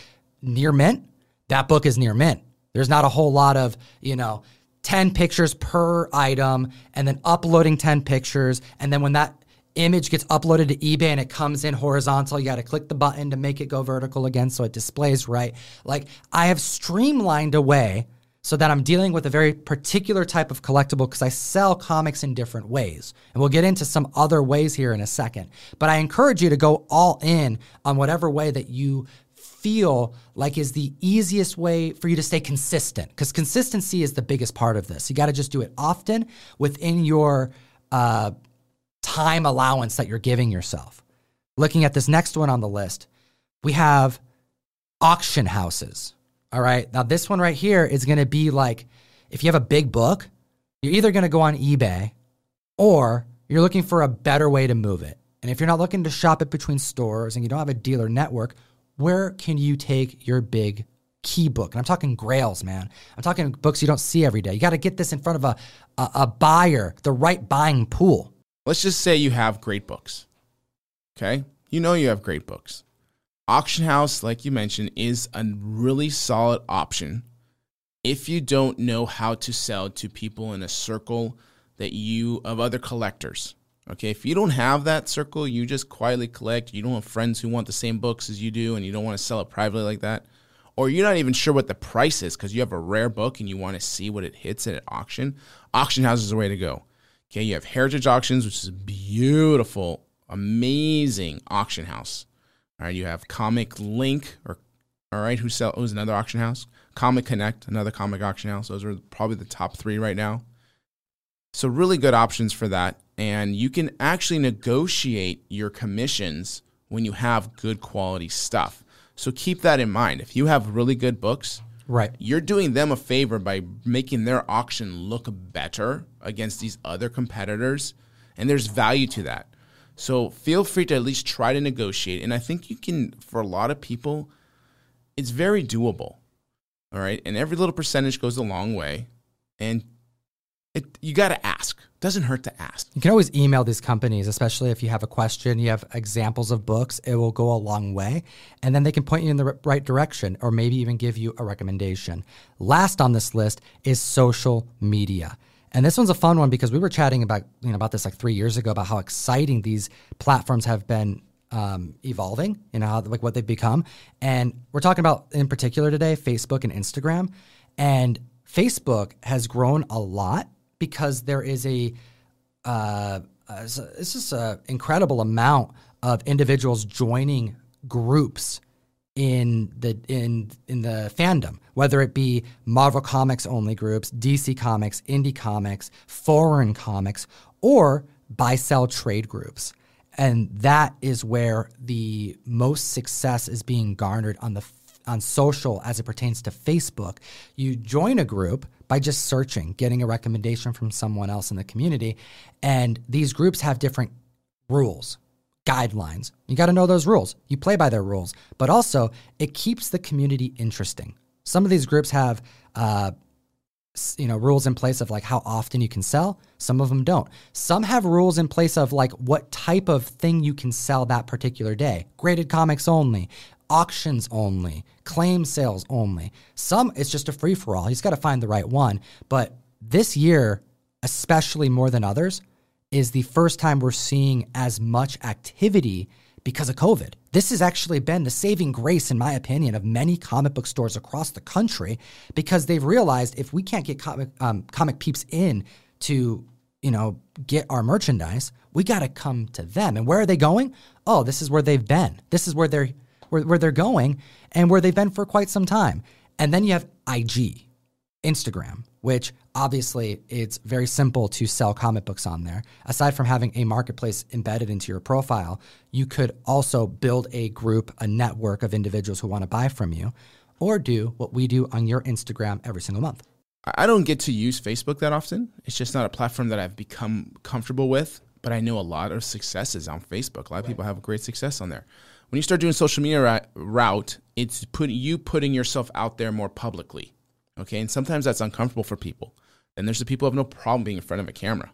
near mint, that book is near mint. There's not a whole lot of, you know, 10 pictures per item and then uploading 10 pictures. And then when that image gets uploaded to eBay and it comes in horizontal, you got to click the button to make it go vertical again so it displays right. Like I have streamlined a way so that I'm dealing with a very particular type of collectible because I sell comics in different ways. And we'll get into some other ways here in a second. But I encourage you to go all in on whatever way that you feel like is the easiest way for you to stay consistent because consistency is the biggest part of this. You got to just do it often within your uh, time allowance that you're giving yourself. Looking at this next one on the list, we have auction houses. All right. Now, this one right here is going to be like if you have a big book, you're either going to go on eBay or you're looking for a better way to move it. And if you're not looking to shop it between stores and you don't have a dealer network, where can you take your big key book? And I'm talking grails, man. I'm talking books you don't see every day. You got to get this in front of a, a, a buyer, the right buying pool. Let's just say you have great books. Okay. You know you have great books. Auction house, like you mentioned, is a really solid option if you don't know how to sell to people in a circle that you of other collectors. Okay, if you don't have that circle, you just quietly collect, you don't have friends who want the same books as you do, and you don't want to sell it privately like that, or you're not even sure what the price is because you have a rare book and you want to see what it hits at auction, auction house is the way to go. Okay, you have Heritage Auctions, which is a beautiful, amazing auction house. All right, you have ComicLink, or all right, who sell who's another auction house? ComicConnect, another comic auction house. Those are probably the top three right now. So really good options for that and you can actually negotiate your commissions when you have good quality stuff. So keep that in mind. If you have really good books, right, you're doing them a favor by making their auction look better against these other competitors, and there's value to that. So feel free to at least try to negotiate, and I think you can. For a lot of people, it's very doable. All right, and every little percentage goes a long way and it you got to ask. It Doesn't hurt to ask. You can always email these companies, especially if you have a question, you have examples of books, it will go a long way. And then they can point you in the right direction or maybe even give you a recommendation. Last on this list is social media. And this one's a fun one because we were chatting about you know about this like three years ago about how exciting these platforms have been um, evolving, you know, how, like what they've become. And we're talking about in particular today Facebook and Instagram. And Facebook has grown a lot because there is a uh, it's just an incredible amount of individuals joining groups in the in in the fandom, whether it be Marvel Comics only groups, DC Comics, Indie Comics, foreign comics, or buy sell trade groups. And that is where the most success is being garnered on the on social as it pertains to Facebook. You join a group by just searching, getting a recommendation from someone else in the community. And these groups have different rules, guidelines. You got to know those rules. You play by their rules, but also it keeps the community interesting. Some of these groups have, uh, you know, rules in place of like how often you can sell. Some of them don't. Some have rules in place of like what type of thing you can sell that particular day. Graded comics only, auctions only, claim sales only. Some it's just a free for all. He's got to find the right one. But this year, especially more than others, is the first time we're seeing as much activity because of COVID. This has actually been the saving grace, in my opinion, of many comic book stores across the country because they've realized if we can't get comic, um, comic peeps in to you know get our merchandise, we got to come to them. And where are they going? Oh, this is where they've been. This is where they're where, where they're going and where they've been for quite some time. And then you have IG, Instagram, which obviously it's very simple to sell comic books on there. Aside from having a marketplace embedded into your profile, you could also build a group, a network of individuals who want to buy from you, or do what we do on your Instagram every single month. I don't get to use Facebook that often. It's just not a platform that I've become comfortable with, but I know a lot of successes on Facebook. A lot of people have great success on there when you start doing social media route, it's put you putting yourself out there more publicly. Okay, and sometimes that's uncomfortable for people. And there's the people who have no problem being in front of a camera.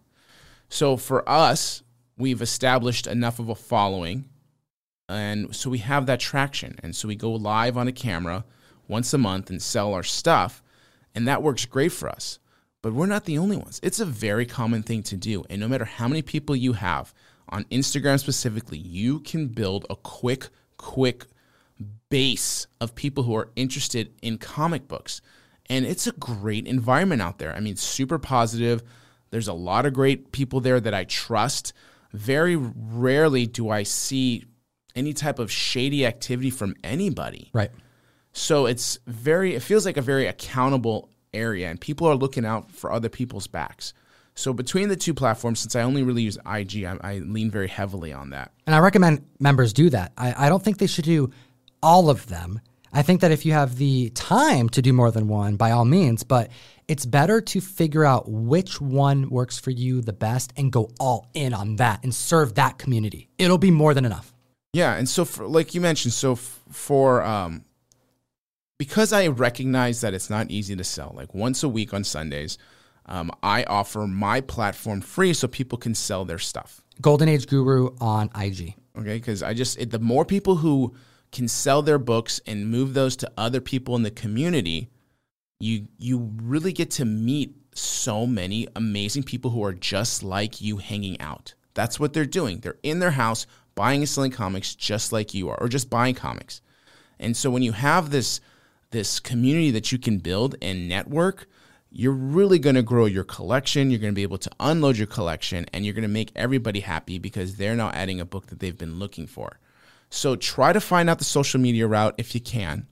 So for us, we've established enough of a following, and so we have that traction. And so we go live on a camera once a month and sell our stuff, and that works great for us. But we're not the only ones. It's a very common thing to do, and no matter how many people you have, on Instagram specifically, you can build a quick, quick base of people who are interested in comic books. And it's a great environment out there. I mean, super positive. There's a lot of great people there that I trust. Very rarely do I see any type of shady activity from anybody. Right. So it's very, it feels like a very accountable area, and people are looking out for other people's backs. So between the two platforms, since I only really use IG, I, I lean very heavily on that. And I recommend members do that. I, I don't think they should do all of them. I think that if you have the time to do more than one, by all means, but it's better to figure out which one works for you the best and go all in on that and serve that community. It'll be more than enough. Yeah, and so for, like you mentioned, so f- for um, because I recognize that it's not easy to sell, like once a week on Sundays, um, I offer my platform free so people can sell their stuff. Golden Age Guru on IG. Okay, because I just it, the more people who can sell their books and move those to other people in the community, you you really get to meet so many amazing people who are just like you hanging out. That's what they're doing. They're in their house buying and selling comics just like you are, or just buying comics. And so when you have this this community that you can build and network, you're really going to grow your collection. You're going to be able to unload your collection and you're going to make everybody happy because they're now adding a book that they've been looking for. So try to find out the social media route if you can,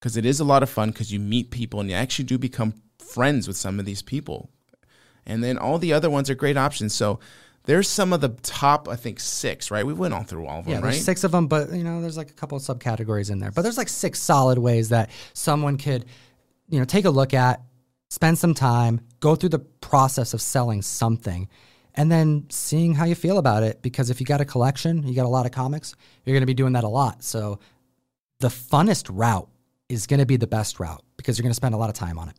because it is a lot of fun because you meet people and you actually do become friends with some of these people. And then all the other ones are great options. So there's some of the top, I think six, right? We went all through all of them, yeah, right? Six of them, but you know, there's like a couple of subcategories in there. But there's like six solid ways that someone could, you know, take a look at spend some time, go through the process of selling something, and then seeing how you feel about it. Because if you got a collection, you got a lot of comics, you're going to be doing that a lot. So the funnest route is going to be the best route because you're going to spend a lot of time on it.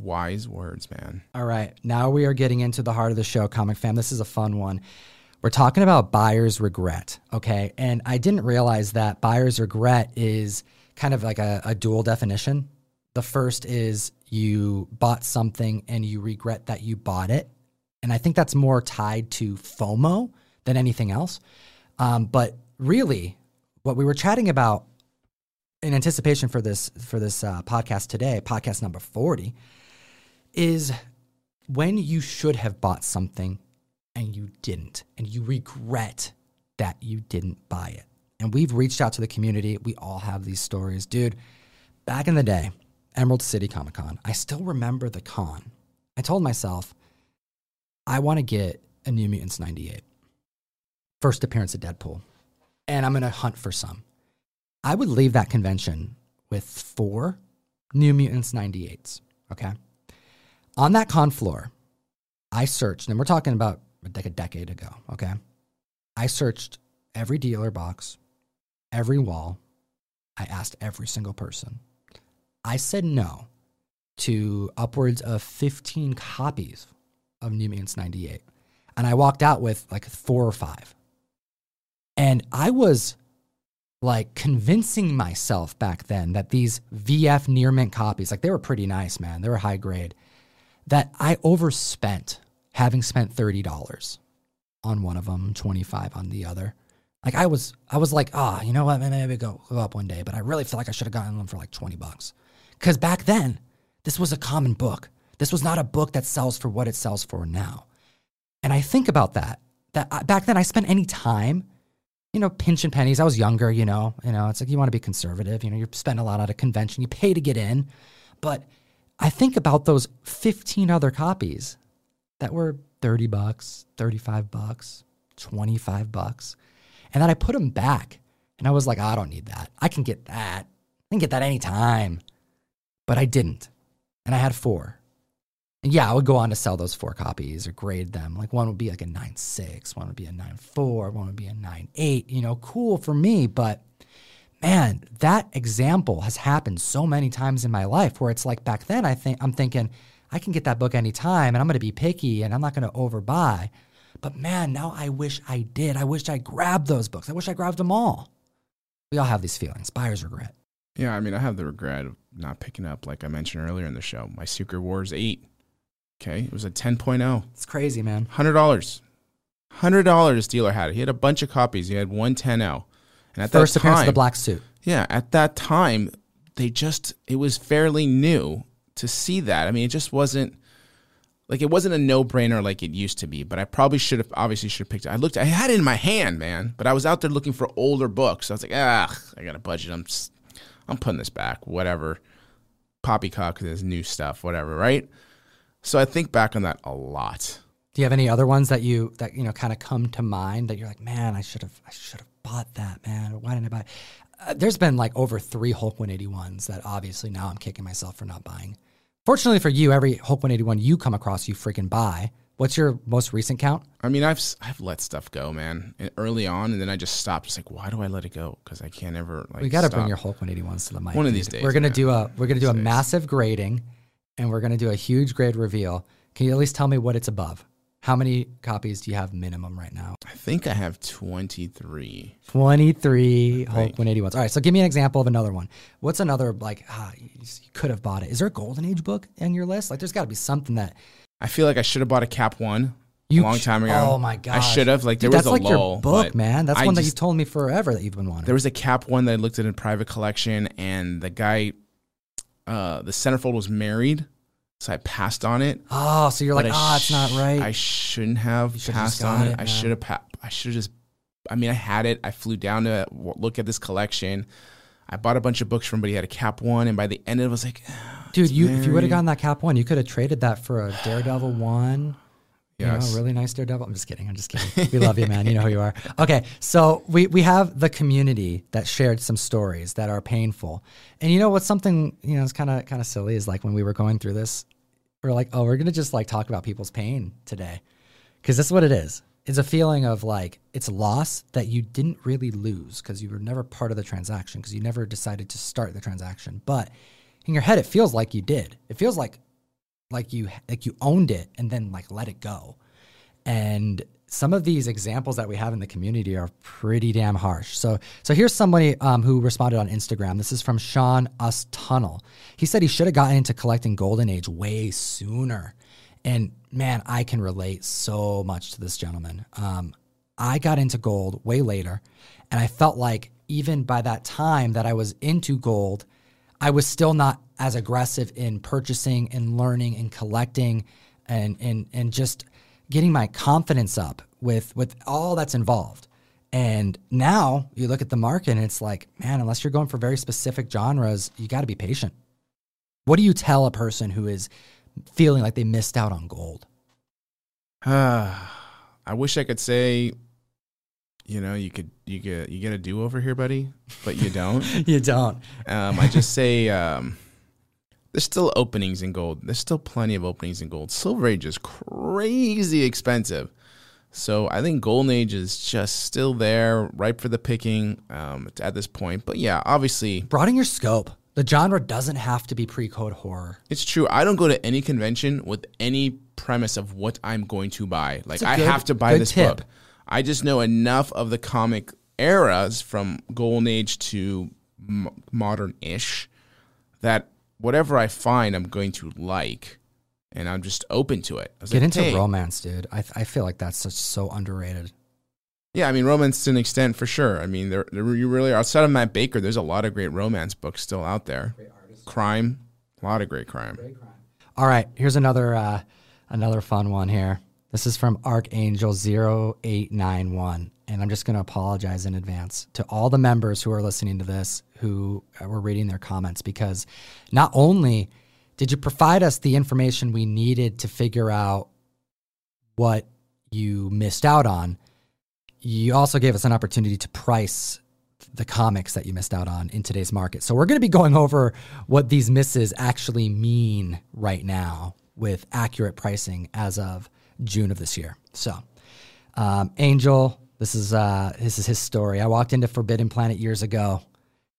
Wise words, man. All right. Now we are getting into the heart of the show, Comic Fam. This is a fun one. We're talking about buyer's regret. Okay. And I didn't realize that buyer's regret is kind of like a, a dual definition. The first is you bought something and you regret that you bought it. And I think that's more tied to FOMO than anything else. Um, but really, what we were chatting about in anticipation for this for this uh, podcast today, podcast number forty, is when you should have bought something and you didn't, and you regret that you didn't buy it. And we've reached out to the community. We all have these stories, dude. Back in the day, Emerald City Comic Con, I still remember the con. I told myself, I want to get a New Mutants 98. First appearance of Deadpool. And I'm going to hunt for some. I would leave that convention with four New Mutants 98s. Okay. On that con floor, I searched, and we're talking about like a decade ago. Okay. I searched every dealer box, every wall. I asked every single person. I said no to upwards of 15 copies of New Mutants 98. And I walked out with like four or five. And I was like convincing myself back then that these VF near mint copies, like they were pretty nice, man. They were high grade. That I overspent having spent $30 on one of them, 25 on the other. Like I was I was like, ah, oh, you know what, maybe go, go up one day, but I really feel like I should have gotten them for like 20 bucks. Cuz back then, this was a common book. This was not a book that sells for what it sells for now. And I think about that. That I, back then I spent any time you know, pinching pennies. I was younger, you know, you know, it's like you want to be conservative, you know, you spend a lot at a convention, you pay to get in. But I think about those 15 other copies that were 30 bucks, 35 bucks, 25 bucks. And then I put them back and I was like, I don't need that. I can get that. I can get that anytime. But I didn't. And I had four. And yeah, I would go on to sell those four copies or grade them. Like one would be like a nine six, one would be a nine four, one would be a nine eight. You know, cool for me, but man, that example has happened so many times in my life where it's like back then I think I'm thinking I can get that book anytime and I'm going to be picky and I'm not going to overbuy. But man, now I wish I did. I wish I grabbed those books. I wish I grabbed them all. We all have these feelings. Buyer's regret. Yeah, I mean, I have the regret of not picking up, like I mentioned earlier in the show, my Secret Wars 8. Okay, it was a 10.0. It's crazy, man. $100. $100 dealer had it. He had a bunch of copies. He had one 10.0. And at First that time, appearance of the black suit. Yeah, at that time, they just, it was fairly new to see that. I mean, it just wasn't, like, it wasn't a no brainer like it used to be, but I probably should have, obviously, should have picked it. I looked, I had it in my hand, man, but I was out there looking for older books. I was like, ah, I got a budget. I'm just, I'm putting this back, whatever. Poppycock is new stuff, whatever, right? So I think back on that a lot. Do you have any other ones that you that you know kind of come to mind that you're like, man, I should have I should have bought that, man. Why didn't I buy? Uh, there's been like over three Hulk 181s that obviously now I'm kicking myself for not buying. Fortunately for you, every Hulk 181 you come across, you freaking buy. What's your most recent count? I mean, I've I've let stuff go, man, And early on, and then I just stopped. It's like, why do I let it go? Because I can't ever. Like, we got to bring your Hulk 181s to the mic. One of these days, we're gonna man. do a we're gonna do a massive grading and we're going to do a huge grade reveal. Can you at least tell me what it's above? How many copies do you have minimum right now? I think I have 23. 23 Hulk 181s. All right, so give me an example of another one. What's another, like, ah, you could have bought it? Is there a Golden Age book in your list? Like, there's got to be something that. I feel like I should have bought a Cap 1 you a long time ago. Oh my god! I should have. Like there Dude, was a like lull, your book, man. That's I one just, that you've told me forever that you've been wanting. There was a cap one that I looked at in private collection, and the guy, uh, the centerfold was married, so I passed on it. Oh, so you're like, ah, oh, it's not right. I shouldn't have passed on it. it I should have. Pa- I should have just. I mean, I had it. I flew down to look at this collection. I bought a bunch of books from, but he had a cap one, and by the end, of it was like, oh, dude, you if you would have gotten that cap one, you could have traded that for a Daredevil one. Yes. You know, really nice Daredevil. I'm just kidding. I'm just kidding. We love you, man. You know who you are. Okay, so we we have the community that shared some stories that are painful, and you know what's something you know it's kind of kind of silly is like when we were going through this, we're like, oh, we're gonna just like talk about people's pain today, because that's what it is. It's a feeling of like it's loss that you didn't really lose because you were never part of the transaction because you never decided to start the transaction, but in your head it feels like you did. It feels like like you like you owned it and then like let it go. And some of these examples that we have in the community are pretty damn harsh. So, so here's somebody um, who responded on Instagram. This is from Sean Us Tunnel. He said he should have gotten into collecting Golden Age way sooner. And man, I can relate so much to this gentleman. Um, I got into gold way later, and I felt like even by that time that I was into gold, I was still not as aggressive in purchasing and learning and collecting and and and just getting my confidence up with with all that's involved. And now you look at the market and it's like, man, unless you're going for very specific genres, you got to be patient. What do you tell a person who is feeling like they missed out on gold? I wish I could say, you know, you could you get you get a do over here, buddy, but you don't. you don't. Um, I just say um, there's still openings in gold. There's still plenty of openings in gold. Silver Age is crazy expensive. So I think Golden Age is just still there, ripe for the picking um, at this point. But yeah, obviously, broaden your scope. The genre doesn't have to be pre-code horror. It's true. I don't go to any convention with any premise of what I'm going to buy. Like I have to buy this tip. book. I just know enough of the comic eras from Golden Age to m- modern-ish that whatever I find, I'm going to like, and I'm just open to it. Get like, into hey. romance, dude. I I feel like that's such, so underrated. Yeah, I mean romance to an extent for sure. I mean, there, there you really are. Outside of Matt Baker, there's a lot of great romance books still out there. Crime, a lot of great crime. Great crime. All right, here's another uh, another fun one here. This is from Archangel 0891 and I'm just going to apologize in advance to all the members who are listening to this who were reading their comments because not only did you provide us the information we needed to figure out what you missed out on, you also gave us an opportunity to price the comics that you missed out on in today's market. So we're going to be going over what these misses actually mean right now with accurate pricing as of June of this year. So, um, Angel, this is uh, this is his story. I walked into Forbidden Planet years ago,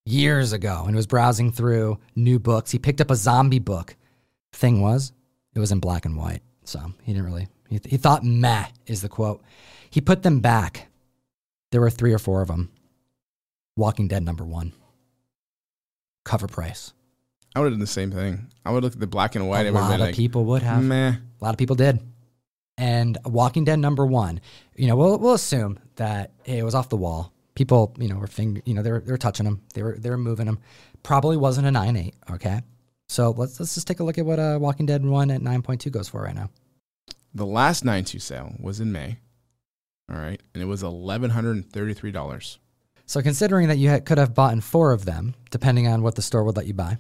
years ago, and was browsing through new books. He picked up a zombie book. Thing was, it was in black and white, so he didn't really. He, th- he thought "meh" is the quote. He put them back. There were three or four of them. Walking Dead number one. Cover price. I would have done the same thing. I would look at the black and white. A lot of like, people would have. Meh. A lot of people did and Walking Dead number one, you know, we'll we'll assume that it was off the wall. People, you know, were finger, you know, they were they were touching them, they were they were moving them. Probably wasn't a nine eight. Okay, so let's let's just take a look at what uh, Walking Dead one at nine point two goes for right now. The last nine two sale was in May. All right, and it was eleven hundred and thirty three dollars. So considering that you had, could have bought in four of them, depending on what the store would let you buy,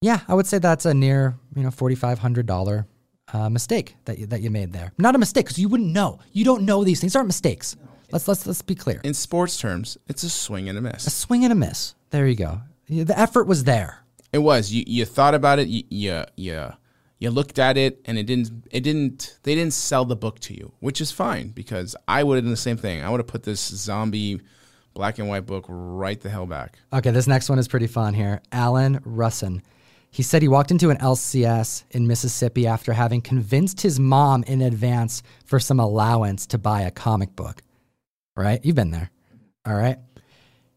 yeah, I would say that's a near you know forty five hundred dollar uh, mistake that you, that you made there. Not a mistake because you wouldn't know. You don't know these things. aren't mistakes. Let's let's let's be clear. In sports terms, it's a swing and a miss. A swing and a miss. There you go. The effort was there. It was. You you thought about it. You you you, you looked at it, and it didn't. It didn't. They didn't sell the book to you, which is fine because I would have done the same thing. I would have put this zombie black and white book right the hell back. Okay, this next one is pretty fun here. Alan Russin. He said he walked into an LCS in Mississippi after having convinced his mom in advance for some allowance to buy a comic book. Right? You've been there. All right.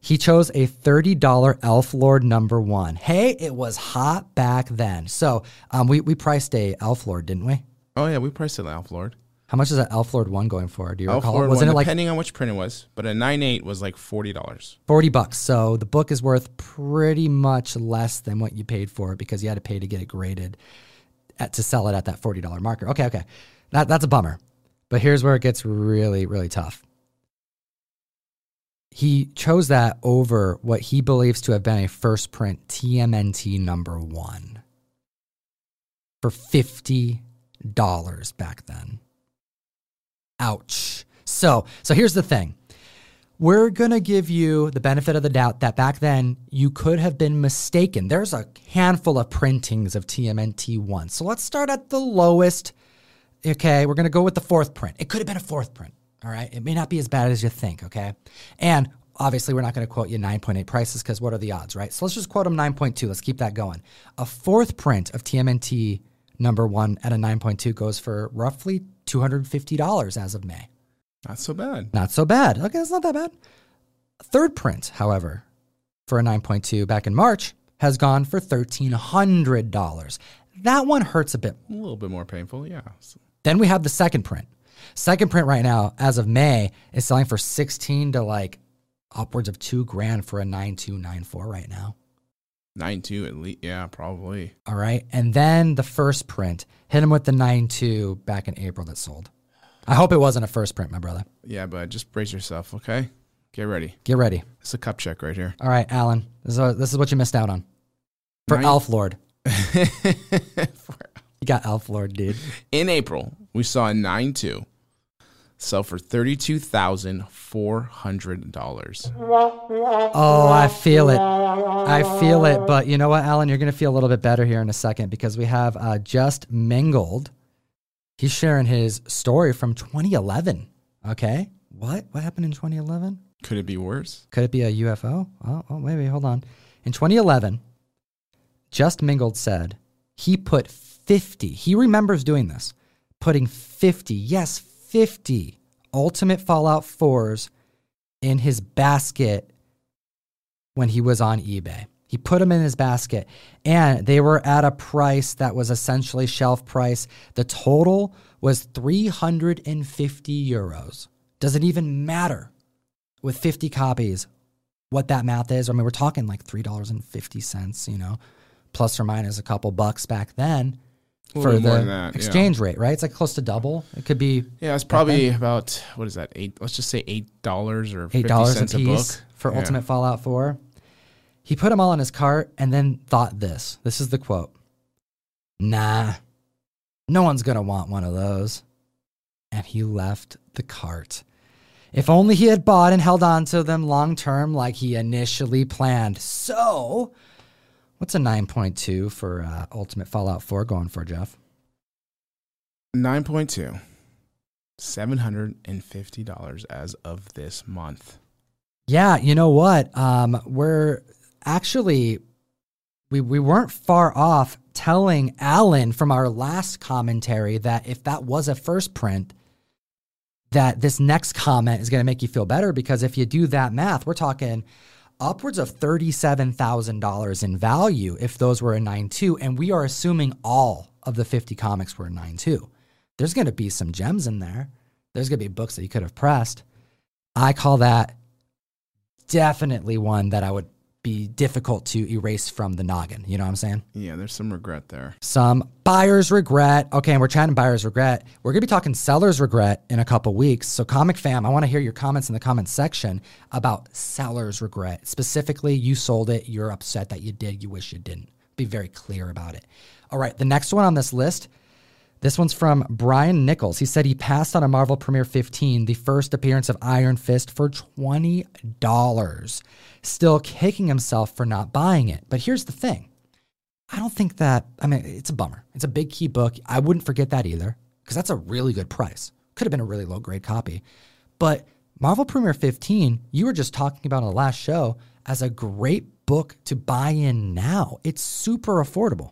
He chose a $30 Elf Lord number one. Hey, it was hot back then. So um, we, we priced a Elf Lord, didn't we? Oh, yeah, we priced an Elf Lord. How much is that Elf Lord one going for? Do you Elf recall? Lord Wasn't one, it like depending on which print it was, but a nine eight was like forty dollars. Forty bucks. So the book is worth pretty much less than what you paid for it because you had to pay to get it graded at, to sell it at that forty dollar marker. Okay, okay, that that's a bummer. But here's where it gets really really tough. He chose that over what he believes to have been a first print TMNT number one for fifty dollars back then. Ouch. So, so here's the thing. We're going to give you the benefit of the doubt that back then you could have been mistaken. There's a handful of printings of TMNT1. So let's start at the lowest. Okay, we're going to go with the fourth print. It could have been a fourth print. All right, it may not be as bad as you think. Okay, and obviously we're not going to quote you 9.8 prices because what are the odds, right? So let's just quote them 9.2. Let's keep that going. A fourth print of TMNT number one at a 9.2 goes for roughly $250 as of May. Not so bad. Not so bad. Okay, it's not that bad. Third print, however, for a 9.2 back in March has gone for $1,300. That one hurts a bit. A little bit more painful, yeah. Then we have the second print. Second print right now, as of May, is selling for 16 to like upwards of two grand for a 9294 right now. Nine two at least, yeah, probably. All right. And then the first print, hit him with the 92 back in April that sold. I hope it wasn't a first print, my brother. Yeah, but just brace yourself, okay? Get ready. Get ready. It's a cup check right here. All right, Alan. This is, this is what you missed out on. For Nine- Elf Lord. You got Elf Lord, dude. In April, we saw a nine two sell for thirty two thousand four hundred dollars. Oh, I feel it. I feel it. But you know what, Alan? You're going to feel a little bit better here in a second because we have uh, Just Mingled. He's sharing his story from 2011. Okay. What? What happened in 2011? Could it be worse? Could it be a UFO? Oh, oh maybe. Hold on. In 2011, Just Mingled said he put 50, he remembers doing this, putting 50, yes, 50 Ultimate Fallout 4s in his basket when he was on eBay. He put them in his basket and they were at a price that was essentially shelf price. The total was 350 euros. Does it even matter with 50 copies what that math is? I mean, we're talking like $3.50, you know, plus or minus a couple bucks back then for the that, yeah. exchange rate, right? It's like close to double. It could be Yeah, it's probably about what is that? Eight. Let's just say eight dollars or eight dollars a cents a, piece book for Yeah. Ultimate Fallout 4. He put them all in his cart and then thought this. This is the quote. Nah, no one's gonna want one of those. And he left the cart. If only he had bought and held on to them long term like he initially planned. So, what's a 9.2 for uh, Ultimate Fallout 4 going for, Jeff? Nine point two. Seven hundred and fifty dollars as of this month. Yeah, you know what? Um, we're actually we we weren't far off telling Alan from our last commentary that if that was a first print, that this next comment is going to make you feel better because if you do that math, we're talking upwards of thirty-seven thousand dollars in value if those were a nine two, and we are assuming all of the fifty comics were a nine two. There's going to be some gems in there. There's going to be books that you could have pressed. I call that definitely one that I would be difficult to erase from the noggin. You know what I'm saying? Yeah, there's some regret there. Some buyer's regret. Okay, and we're chatting buyer's regret. We're gonna be talking seller's regret in a couple weeks. So, comic fam, I want to hear your comments in the comments section about seller's regret. Specifically, you sold it, you're upset that you did, you wish you didn't. Be very clear about it. All right, the next one on this list. This one's from Brian Nichols. He said he passed on a Marvel Premiere 15, the first appearance of Iron Fist, for $20. Still kicking himself for not buying it. But here's the thing I don't think that, I mean, it's a bummer. It's a big key book. I wouldn't forget that either because that's a really good price. Could have been a really low grade copy. But Marvel Premiere 15, you were just talking about on the last show as a great book to buy in now. It's super affordable.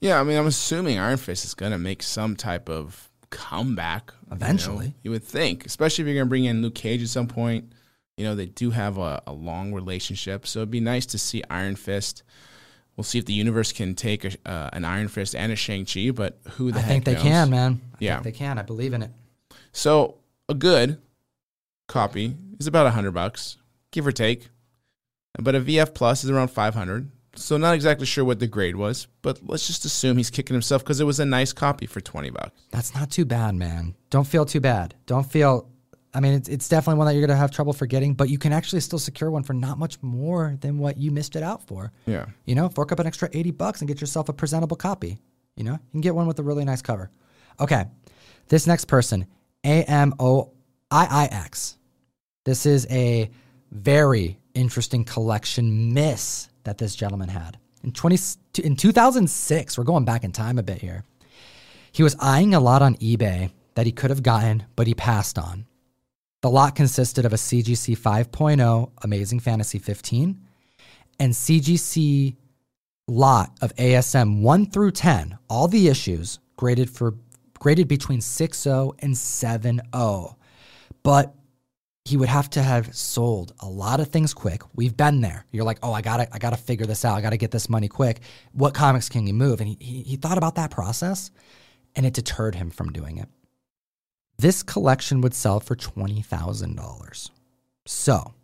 Yeah, I mean, I'm assuming Iron Fist is going to make some type of comeback you know? Eventually. You, would think, especially if you're going to bring in Luke Cage at some point. You know, they do have a, a long relationship, so it'd be nice to see Iron Fist. We'll see if the universe can take a, uh, an Iron Fist and a Shang Chi, but who the heck I think they knows? can, man. I Yeah. think they can. I believe in it. So a good copy is about a hundred bucks, give or take. But a VF Plus is around five hundred. So not exactly sure what the grade was, but let's just assume he's kicking himself because it was a nice copy for twenty bucks. That's not too bad, man. Don't feel too bad. Don't feel. I mean, it's, it's definitely one that you're going to have trouble forgetting, but you can actually still secure one for not much more than what you missed it out for. Yeah. You know, fork up an extra 80 bucks and get yourself a presentable copy. You know, you can get one with a really nice cover. Okay. This next person, A M O I I X. This is a very interesting collection miss that this gentleman had. In 20 in 2006, we're going back in time a bit here. He was eyeing a lot on eBay that he could have gotten, but he passed on. The lot consisted of a CGC 5.0 Amazing Fantasy 15 and CGC lot of ASM 1 through 10, all the issues graded for graded between 6.0 and 7.0. But he would have to have sold a lot of things quick. We've been there. You're like, oh, I gotta, I gotta figure this out. I gotta get this money quick. What comics can you move? And he, he, he thought about that process, and it deterred him from doing it. This collection would sell for twenty thousand dollars. So,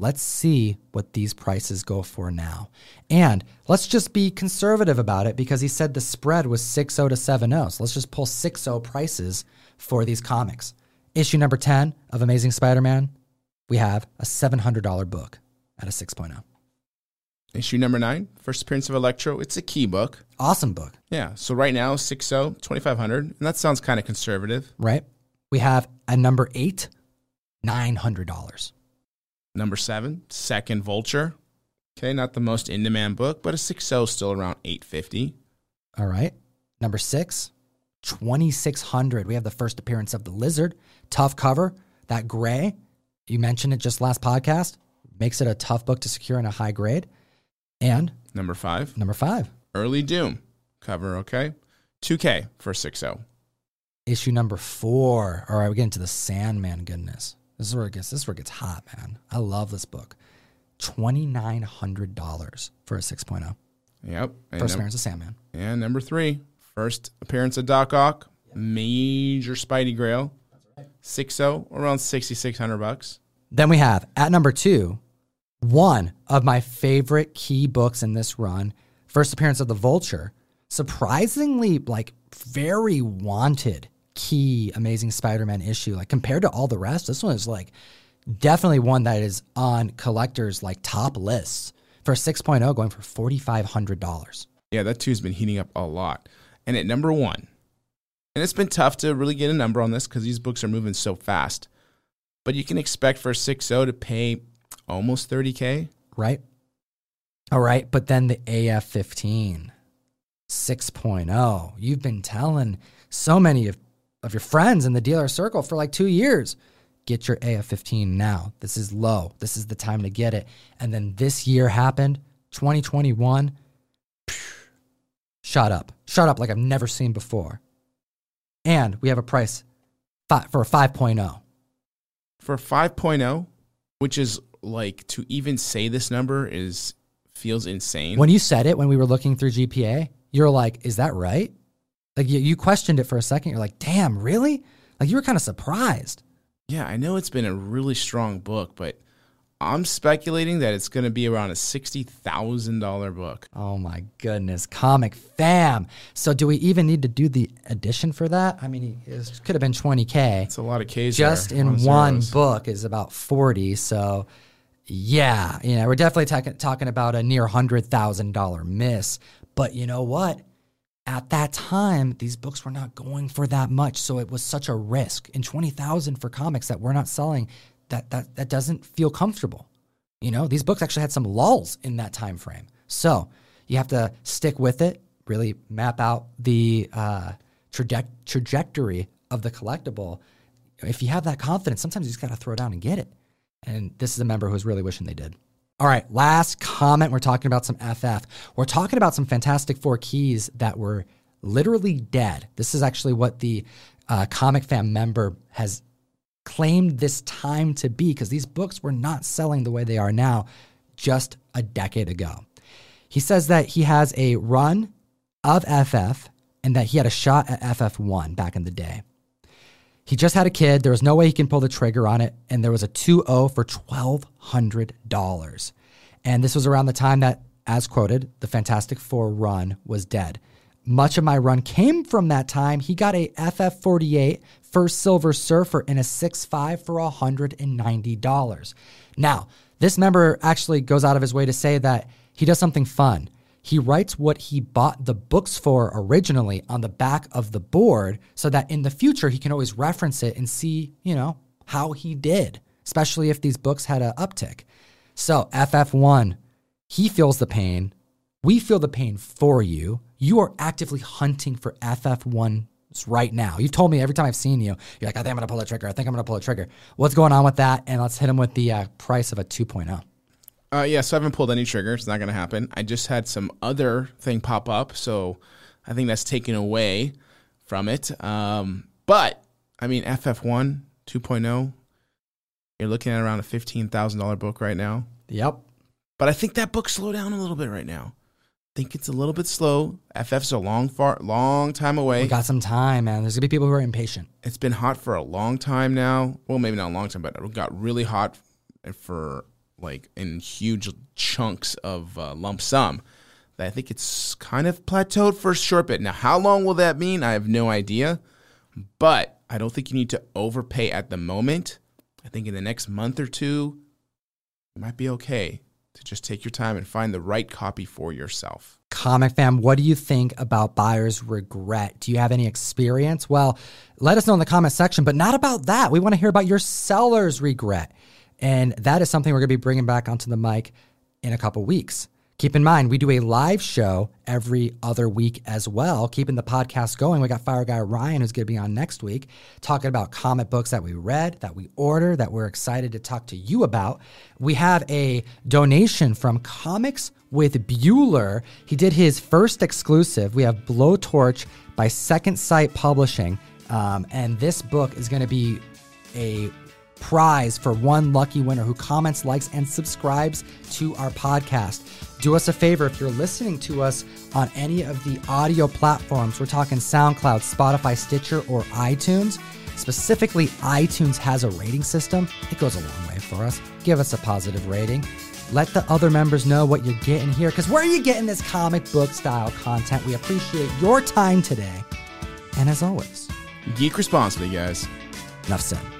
let's see what these prices go for now, and let's just be conservative about it because he said the spread was 6.0 to 7.0. So let's just pull 6.0 prices for these comics issue number 10 of Amazing Spider Man, we have a $700 book at a 6.0. Issue number nine, first appearance of Electro. It's a key book. Awesome book. Yeah. So right now, 6.0, 2500 And that sounds kind of conservative. Right. We have a number eight, $900. Number seven, Second Vulture. Okay. Not the most in demand book, but a 6.0 still around 850 All right. Number six, 2600 We have the first appearance of the Lizard. Tough cover. That gray, you mentioned it just last podcast, makes it a tough book to secure in a high grade. And number five, number five, Early Doom cover. Okay, 2K for 6.0. Issue number four. All right, we get into the Sandman goodness. This is where it gets. This is where it gets hot, man. I love this book. Twenty nine hundred dollars for a 6.0. Yep. And First num- appearance of Sandman. And number three, first appearance of Doc Ock, major Spidey Grail. Six zero, around sixty six hundred bucks. Then we have at number two, one of my favorite key books in this run, first appearance of the Vulture. Surprisingly, like very wanted key Amazing Spider-Man issue. Like compared to all the rest, this one is like definitely one that is on collectors like top lists for 6.0 going for $4500 yeah that two's been heating up a lot and at number one and it's been tough to really get a number on this because these books are moving so fast. But you can expect for a 6.0 to pay almost 30K. Right. All right. But then the AF 15 6.0. You've been telling so many of, of your friends in the dealer circle for like two years get your AF 15 now. This is low. This is the time to get it. And then this year happened, 2021. Shut up. shot up like I've never seen before and we have a price for a 5.0. For a 5.0, which is like to even say this number is feels insane. When you said it when we were looking through GPA, you're like, "Is that right?" Like you, you questioned it for a second. You're like, "Damn, really?" Like you were kind of surprised. Yeah, I know it's been a really strong book, but I'm speculating that it's going to be around a $60,000 book. Oh my goodness. Comic fam. So, do we even need to do the addition for that? I mean, it could have been 20K. It's a lot of K's. Just there, in one book is about 40. So, yeah, you know, we're definitely talking talking about a near $100,000 miss. But you know what? At that time, these books were not going for that much. So, it was such a risk. In 20,000 for comics that we're not selling, that that that doesn't feel comfortable. You know, these books actually had some lulls in that time frame. So you have to stick with it, really map out the uh, traje- trajectory of the collectible. If you have that confidence, sometimes you just got to throw down and get it. And this is a member who's really wishing they did. All right, last comment. We're talking about some FF. We're talking about some Fantastic Four keys that were literally dead. This is actually what the uh, Comic Fam member has claimed this time to be because these books were not selling the way they are now just a decade ago. He says that he has a run of FF and that he had a shot at FF1 back in the day. He just had a kid. There was no way he can pull the trigger on it. And there was a 2 0 for $1,200. And this was around the time that, as quoted, the Fantastic Four run was dead. Much of my run came from that time. He got a FF48 first Silver Surfer in a 6.5 for $190. Now, this member actually goes out of his way to say that he does something fun. He writes what he bought the books for originally on the back of the board so that in the future he can always reference it and see, you know, how he did, especially if these books had an uptick. So, FF1, he feels the pain. We feel the pain for you. You are actively hunting for FF1 right now. You've told me every time I've seen you, you're like, I think I'm going to pull a trigger. I think I'm going to pull a trigger. What's going on with that? And let's hit him with the uh, price of a 2.0. Uh, yeah, so I haven't pulled any triggers. It's not going to happen. I just had some other thing pop up, so I think that's taken away from it. Um, but I mean, FF1 2.0, you're looking at around a fifteen thousand dollar book right now. Yep. But I think that book slowed down a little bit right now. I think it's a little bit slow. FF's a long, far, long time away. We got some time, man. There's gonna be people who are impatient. it's been hot for a long time now. Well, maybe not a long time, but it got really hot for like in huge chunks of uh, lump sum. I think it's kind of plateaued for a short bit. Now, how long will that mean? I have no idea. But I don't think you need to overpay at the moment. I think in the next month or two, it might be okay to just take your time and find the right copy for yourself. Comic fam, what do you think about buyer's regret? Do you have any experience? Well, let us know in the comment section, but not about that. We want to hear about your seller's regret. And that is something we're going to be bringing back onto the mic in a couple weeks. Keep in mind, we do a live show every other week as well, keeping the podcast going. We got Fire Guy Ryan, who's going to be on next week, talking about comic books that we read, that we order, that we're excited to talk to you about. We have a donation from Comics with Bueller. He did his first exclusive. We have Blowtorch by Second Sight Publishing. Um, and this book is going to be a prize for one lucky winner who comments, likes, and subscribes to our podcast. Do us a favor if you're listening to us on any of the audio platforms, we're talking SoundCloud, Spotify, Stitcher, or iTunes. Specifically, iTunes has a rating system. It goes a long way for us. Give us a positive rating. Let the other members know what you're getting here because where are you getting this comic book style content? We appreciate your time today. And as always, Geek responsibly, guys. enough said.